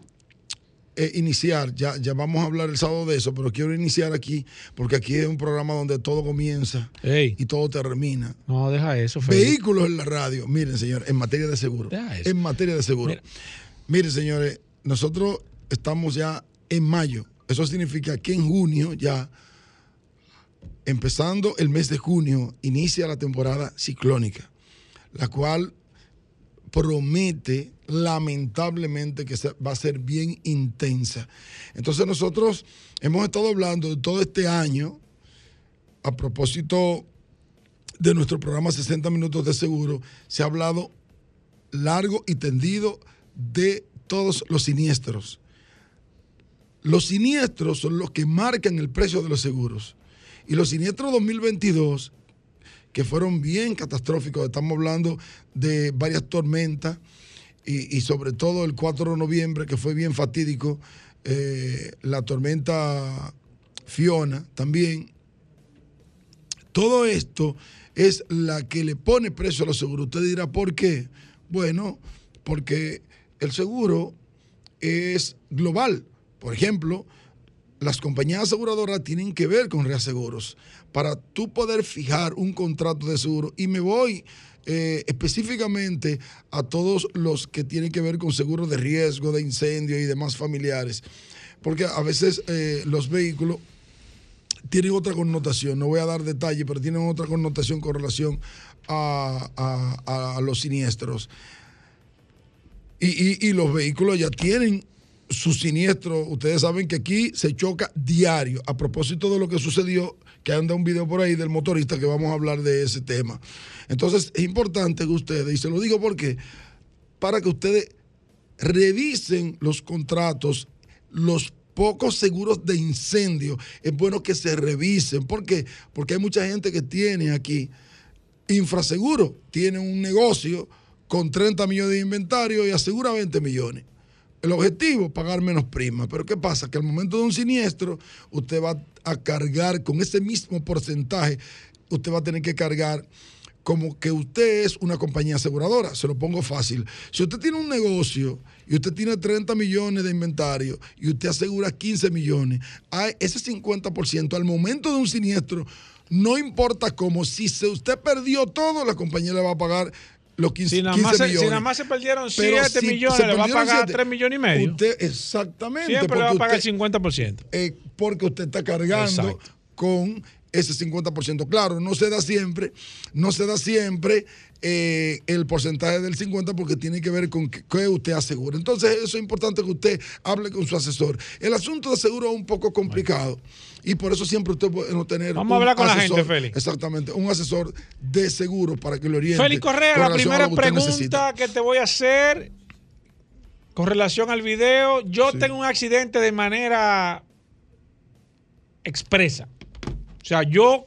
eh, iniciar, ya, ya vamos a hablar el sábado de eso, pero quiero iniciar aquí porque aquí es un programa donde todo comienza Ey, y todo termina. no, deja eso. Vehículos en la radio. Miren, señor, en materia de seguro. Deja eso. En materia de seguro. Mira. Miren, señores, nosotros estamos ya en mayo. Eso significa que en junio ya, empezando el mes de junio, inicia la temporada ciclónica, la cual promete lamentablemente que va a ser bien intensa. Entonces nosotros hemos estado hablando de todo este año a propósito de nuestro programa 60 Minutos de Seguro, se ha hablado largo y tendido de todos los siniestros. Los siniestros son los que marcan el precio de los seguros. Y los siniestros 2022, que fueron bien catastróficos, estamos hablando de varias tormentas y, sobre todo el 4 de noviembre, que fue bien fatídico, eh, la tormenta Fiona también, todo esto es la que le pone precio a los seguros. Usted dirá, ¿por qué? Bueno, porque el seguro es global. Por ejemplo, las compañías aseguradoras tienen que ver con reaseguros. Para tú poder fijar un contrato de seguro, y me voy eh, específicamente a todos los que tienen que ver con seguros de riesgo, de incendio y demás familiares, porque a veces eh, los vehículos tienen otra connotación, no voy a dar detalle, pero tienen otra connotación con relación a, los siniestros. Y, y- y los vehículos ya tienen su siniestro. Ustedes saben que aquí se choca diario. A propósito de lo que sucedió, que anda un video por ahí del motorista que vamos a hablar de ese tema. Entonces es importante que ustedes, y se lo digo porque, para que ustedes revisen los contratos, los pocos seguros de incendio, es bueno que se revisen. ¿Por qué? Porque hay mucha gente que tiene aquí Infraseguro tiene un negocio con 30 millones de inventario y asegura 20 millones. El objetivo, pagar menos prima. Pero ¿qué pasa? Que al momento de un siniestro, usted va a cargar con ese mismo porcentaje, usted va a tener que cargar como que usted es una compañía aseguradora. Se lo pongo fácil. Si usted tiene un negocio y usted tiene 30 millones de inventario y usted asegura 15 millones, ese 50% al momento de un siniestro, no importa cómo, si usted perdió todo, la compañía le va a pagar los 15, Si nada, 15 más se, millones. si nada más se perdieron Pero 7 si millones, se le va a pagar siete, 3 millones y medio. Usted, exactamente. Siempre le va a pagar usted- el 50%. eh, porque usted está cargando Exacto. con ese 50%. Claro, no se da siempre, no se da siempre eh, el porcentaje del 50% porque tiene que ver con qué, usted asegura. Entonces, eso es importante que usted hable con su asesor. El asunto de seguro es un poco complicado y por eso siempre usted puede no tener. Vamos a hablar con la gente, Félix. Exactamente, un asesor de seguro para que lo oriente. Félix Correa, la primera que necesita. pregunta que te voy a hacer con relación al video. Yo tengo un accidente de manera expresa. O sea, yo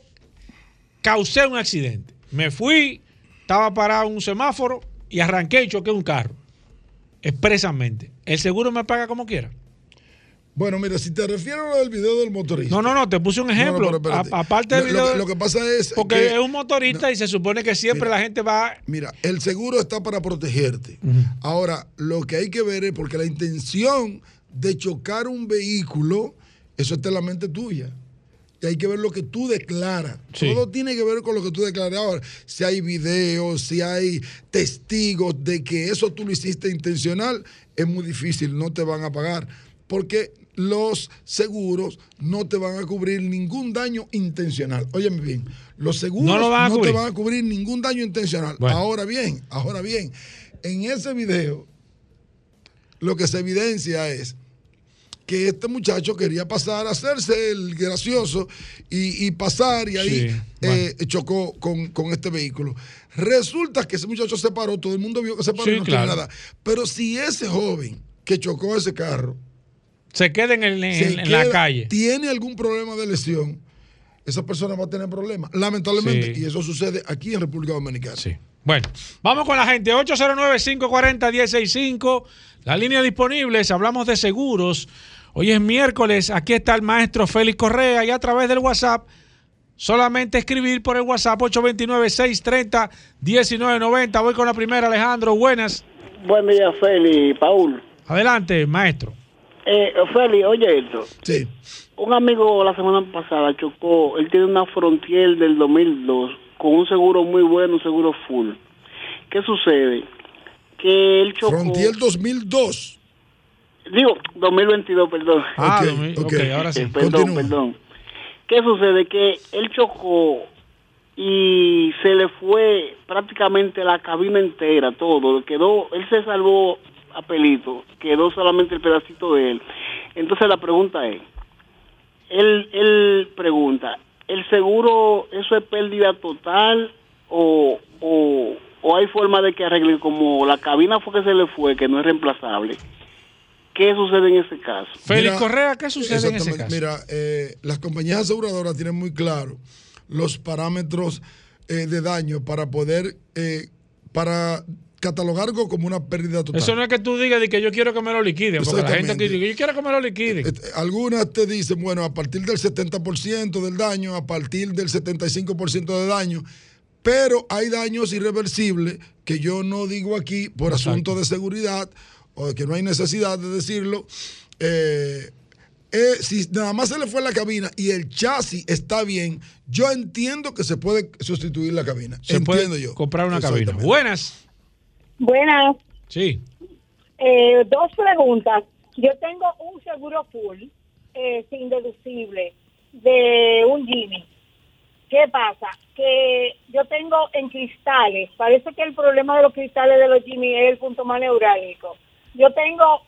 causé un accidente. Me fui, estaba parado en un semáforo y arranqué y choqué un carro. Expresamente. ¿El seguro me paga como quiera? Bueno, mira, si te refieres a lo del video del motorista. No, no, no, te puse un No, no, ejemplo. A- aparte del video. lo que- lo que pasa es Porque que- es un motorista y se supone que siempre Mira. la gente va. Mira, el seguro está para protegerte. Ahora, lo que hay que ver es porque la intención de chocar un vehículo, eso está en la mente tuya. Hay que ver lo que tú declaras. Sí. Todo tiene que ver con lo que tú declaras. Ahora, si hay videos, si hay testigos de que eso tú lo hiciste intencional, es muy difícil, no te van a pagar. Porque los seguros no te van a cubrir ningún daño intencional. Óyeme bien, los seguros No lo te van a cubrir ningún daño intencional. Bueno. Ahora bien, ahora bien, en ese video lo que se evidencia es que este muchacho quería pasar a hacerse el gracioso y, y pasar y ahí Sí, eh, chocó con, con este vehículo. Resulta que ese muchacho se paró, todo el mundo vio que se paró Sí, y no claro. nada. Pero si ese joven que chocó ese carro Se queda en, el- en- la calle. tiene algún problema de lesión, esa persona va a tener problemas, lamentablemente. Sí. Y eso sucede aquí en República Dominicana. Sí. Bueno, vamos con la gente. 809-540-165. La línea disponible. Hablamos de seguros. Hoy es miércoles. Aquí está el maestro Félix Correa y a través del WhatsApp. Solamente escribir por el WhatsApp 829-630-1990. Voy con la primera, Alejandro. Buenas. Buen día, Feli, Paul. Adelante, maestro. Eh, Feli, oye esto. Sí. Un amigo la semana pasada chocó, él tiene una Frontier del 2002 con un seguro muy bueno, un seguro full. ¿Qué sucede? Que él chocó... Frontier 2002. Digo, 2022, perdón. Ah, Ok, 2000, ok, ok. ahora sí. Eh, perdón, Continúa. perdón. ¿Qué sucede? Que él chocó y se le fue prácticamente la cabina entera, todo. Quedó, él se salvó a pelito, quedó solamente el pedacito de él. Entonces la pregunta es, él, él pregunta, ¿el seguro eso es pérdida total o, o, o hay forma de que arregle como la cabina fue que se le fue, que no es reemplazable? ¿Qué sucede en ese caso? Félix Correa, ¿qué sucede en ese Exactamente. caso? Mira, eh, las compañías aseguradoras tienen muy claro los parámetros eh, de daño para poder, eh, para catalogar algo como una pérdida total. Eso no es que tú digas de que yo quiero que me lo liquiden, porque la gente dice, yo quiero que me lo liquiden. Eh, Algunas te dicen, bueno, a partir del 70% del daño, a partir del 75% de daño, pero hay daños irreversibles que yo no digo aquí por Exacto. asunto de seguridad o de que no hay necesidad de decirlo. Eh, eh, si nada más se le fue la cabina y el chasis está bien, yo entiendo que se puede sustituir la cabina. Se entiendo puede yo. comprar una cabina. Buenas. Buenas. Sí. Eh, dos preguntas. Yo tengo un seguro full, eh, sin deducible, de un Jimmy. ¿Qué pasa? Que yo tengo en cristales, parece que el problema de los cristales de los Jimmy es el punto más neurálgico. Yo tengo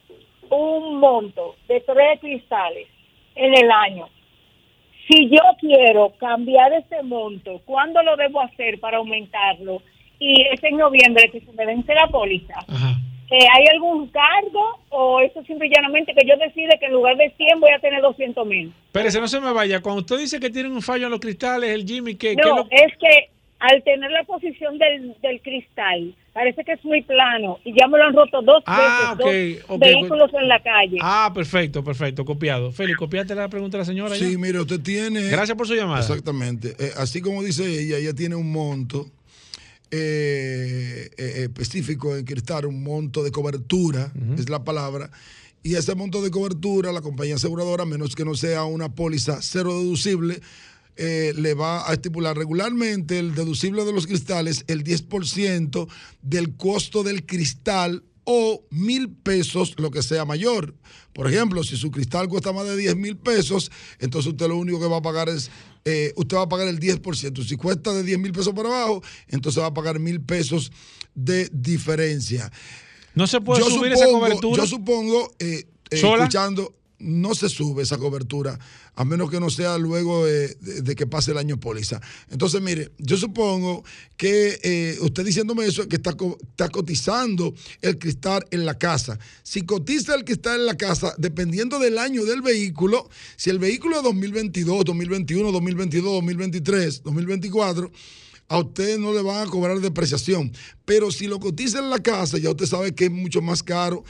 un monto de tres cristales en el año. Si yo quiero cambiar ese monto, ¿cuándo lo debo hacer para aumentarlo? Y es en noviembre que se me vence la póliza. Ajá. Eh, ¿Hay algún cargo o eso simple y llanamente que yo decide que en lugar de 100 voy a tener 200 mil? Espérese, no se me vaya. Cuando usted dice que tiene un fallo en los cristales, el Jimmy, ¿qué, No, lo- es que al tener la posición del, del cristal, parece que es muy plano y ya me lo han roto dos Ah, veces, ok, dos ok, vehículos en la calle. Ah, perfecto, perfecto, copiado. Félix, copiaste la pregunta de la señora. ya? Sí, mire, usted tiene. Gracias por su llamada. Exactamente. Eh, así como dice ella, ella tiene un monto eh, eh, específico en cristal, un monto de cobertura, es la palabra. Y ese monto de cobertura, la compañía aseguradora, a menos que no sea una póliza cero deducible, eh, le va a estipular regularmente el deducible de los cristales el 10% del costo del cristal o mil pesos, lo que sea mayor. Por ejemplo, si su cristal cuesta más de 10 mil pesos, entonces usted lo único que va a pagar es, eh, usted va a pagar el 10%. Si cuesta de 10 mil pesos para abajo, entonces va a pagar mil pesos de diferencia. No se puede subir esa cobertura. Yo supongo, eh, eh, escuchando, no se sube esa cobertura, a menos que no sea luego de, que pase el año póliza. Entonces, mire, yo supongo que eh, usted diciéndome eso, que está cotizando el cristal en la casa. Si cotiza el cristal en la casa, dependiendo del año del vehículo, si el vehículo es 2022, 2021, 2022, 2023, 2024, a usted no le van a cobrar depreciación. Pero si lo cotiza en la casa, ya usted sabe que es mucho más caro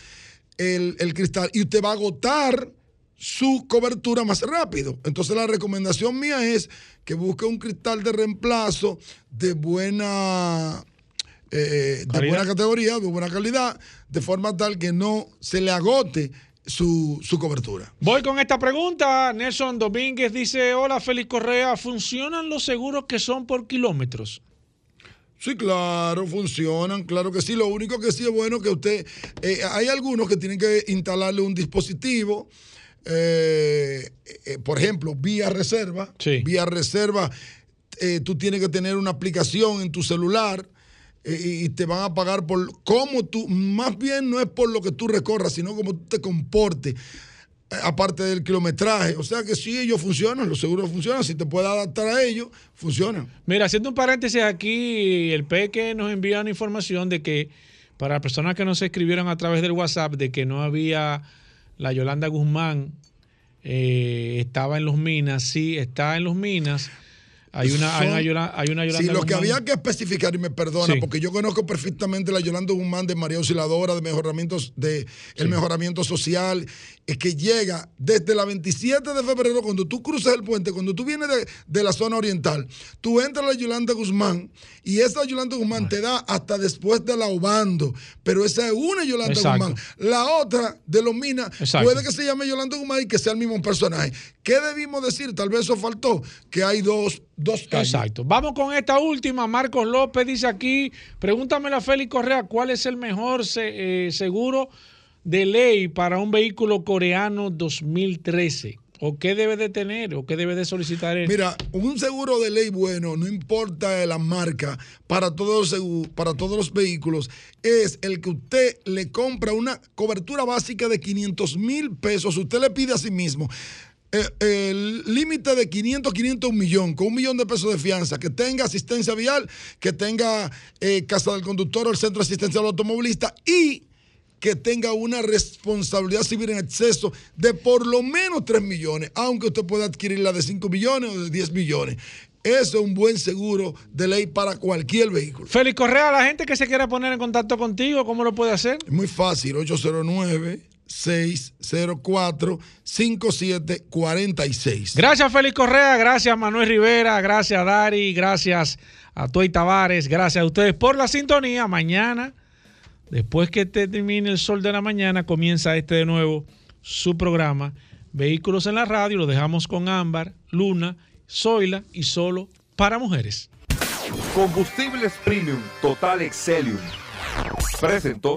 el, el cristal y usted va a agotar su cobertura más rápido. Entonces la recomendación mía es que busque un cristal de reemplazo de buena, eh, de buena categoría, de buena calidad, de forma tal que no se le agote su, su cobertura. Voy con esta pregunta. Nelson Domínguez dice: Hola, Félix Correa. ¿Funcionan los seguros que son por kilómetros? Sí, claro, funcionan, claro que sí. Lo único que sí es bueno que usted, eh, hay algunos que tienen que instalarle un dispositivo, eh, eh, por ejemplo, vía reserva. Vía reserva, eh, tú tienes que tener una aplicación en tu celular y te van a pagar por cómo tú, más bien no es por lo que tú recorras, sino cómo tú te comportes. Aparte del kilometraje, o sea que sí, ellos funcionan, los seguros funcionan, si te puedes adaptar a ellos, funcionan. Mira, haciendo un paréntesis aquí, el Peque nos envía una información de que para personas que nos escribieron a través del WhatsApp de que no había la Yolanda Guzmán, eh, estaba en los Minas, sí, está en los Minas. Hay una, hay una, Son- Yola- hay una Yolanda Sí, lo que había que especificar, y me perdona, Sí. porque yo conozco perfectamente la Yolanda Guzmán de María Osciladora, de mejoramientos, de el mejoramiento social, es que llega desde la 27 de febrero, cuando tú cruzas el puente, cuando tú vienes de, de la zona oriental, tú entras a la Yolanda Guzmán, y esa Yolanda Guzmán te da hasta después de la Obando, pero esa es una Yolanda Exacto. Guzmán. La otra de los Minas, Exacto. puede que se llame Yolanda Guzmán y que sea el mismo personaje. ¿Qué debimos decir? Tal vez eso faltó, que hay dos, dos. Exacto. Vamos con esta última. Marcos López dice aquí, pregúntamele a Félix Correa, ¿cuál es el mejor eh, seguro de ley para un vehículo coreano 2013? ¿O qué debe de tener? ¿O qué debe de solicitar él? Mira, un seguro de ley bueno, no importa la marca, para todos los, para todos los vehículos, es el que usted le compra una cobertura básica de 500 mil pesos. Usted le pide a sí mismo. Eh, el límite de 500, 500, un millón, con un millón de pesos de fianza, que tenga asistencia vial, que tenga eh, casa del conductor o el centro de asistencia al automovilista y que tenga una responsabilidad civil en exceso de por lo menos 3 millones, aunque usted pueda adquirir la de 5 millones o de 10 millones. Eso es un buen seguro de ley para cualquier vehículo. Félix Correa, la gente que se quiera poner en contacto contigo, ¿cómo lo puede hacer? Es muy fácil, 809-604-5746. Gracias, Félix Correa. Gracias, Manuel Rivera. Gracias, Dari. Gracias a Toy Tavares. Gracias a ustedes por la sintonía. Mañana, después que te termine el sol de la mañana, comienza este de nuevo su programa Vehículos en la Radio. Lo dejamos con Ámbar, Luna, Zoila y solo para mujeres. Combustibles Premium Total Excelium. Presentó.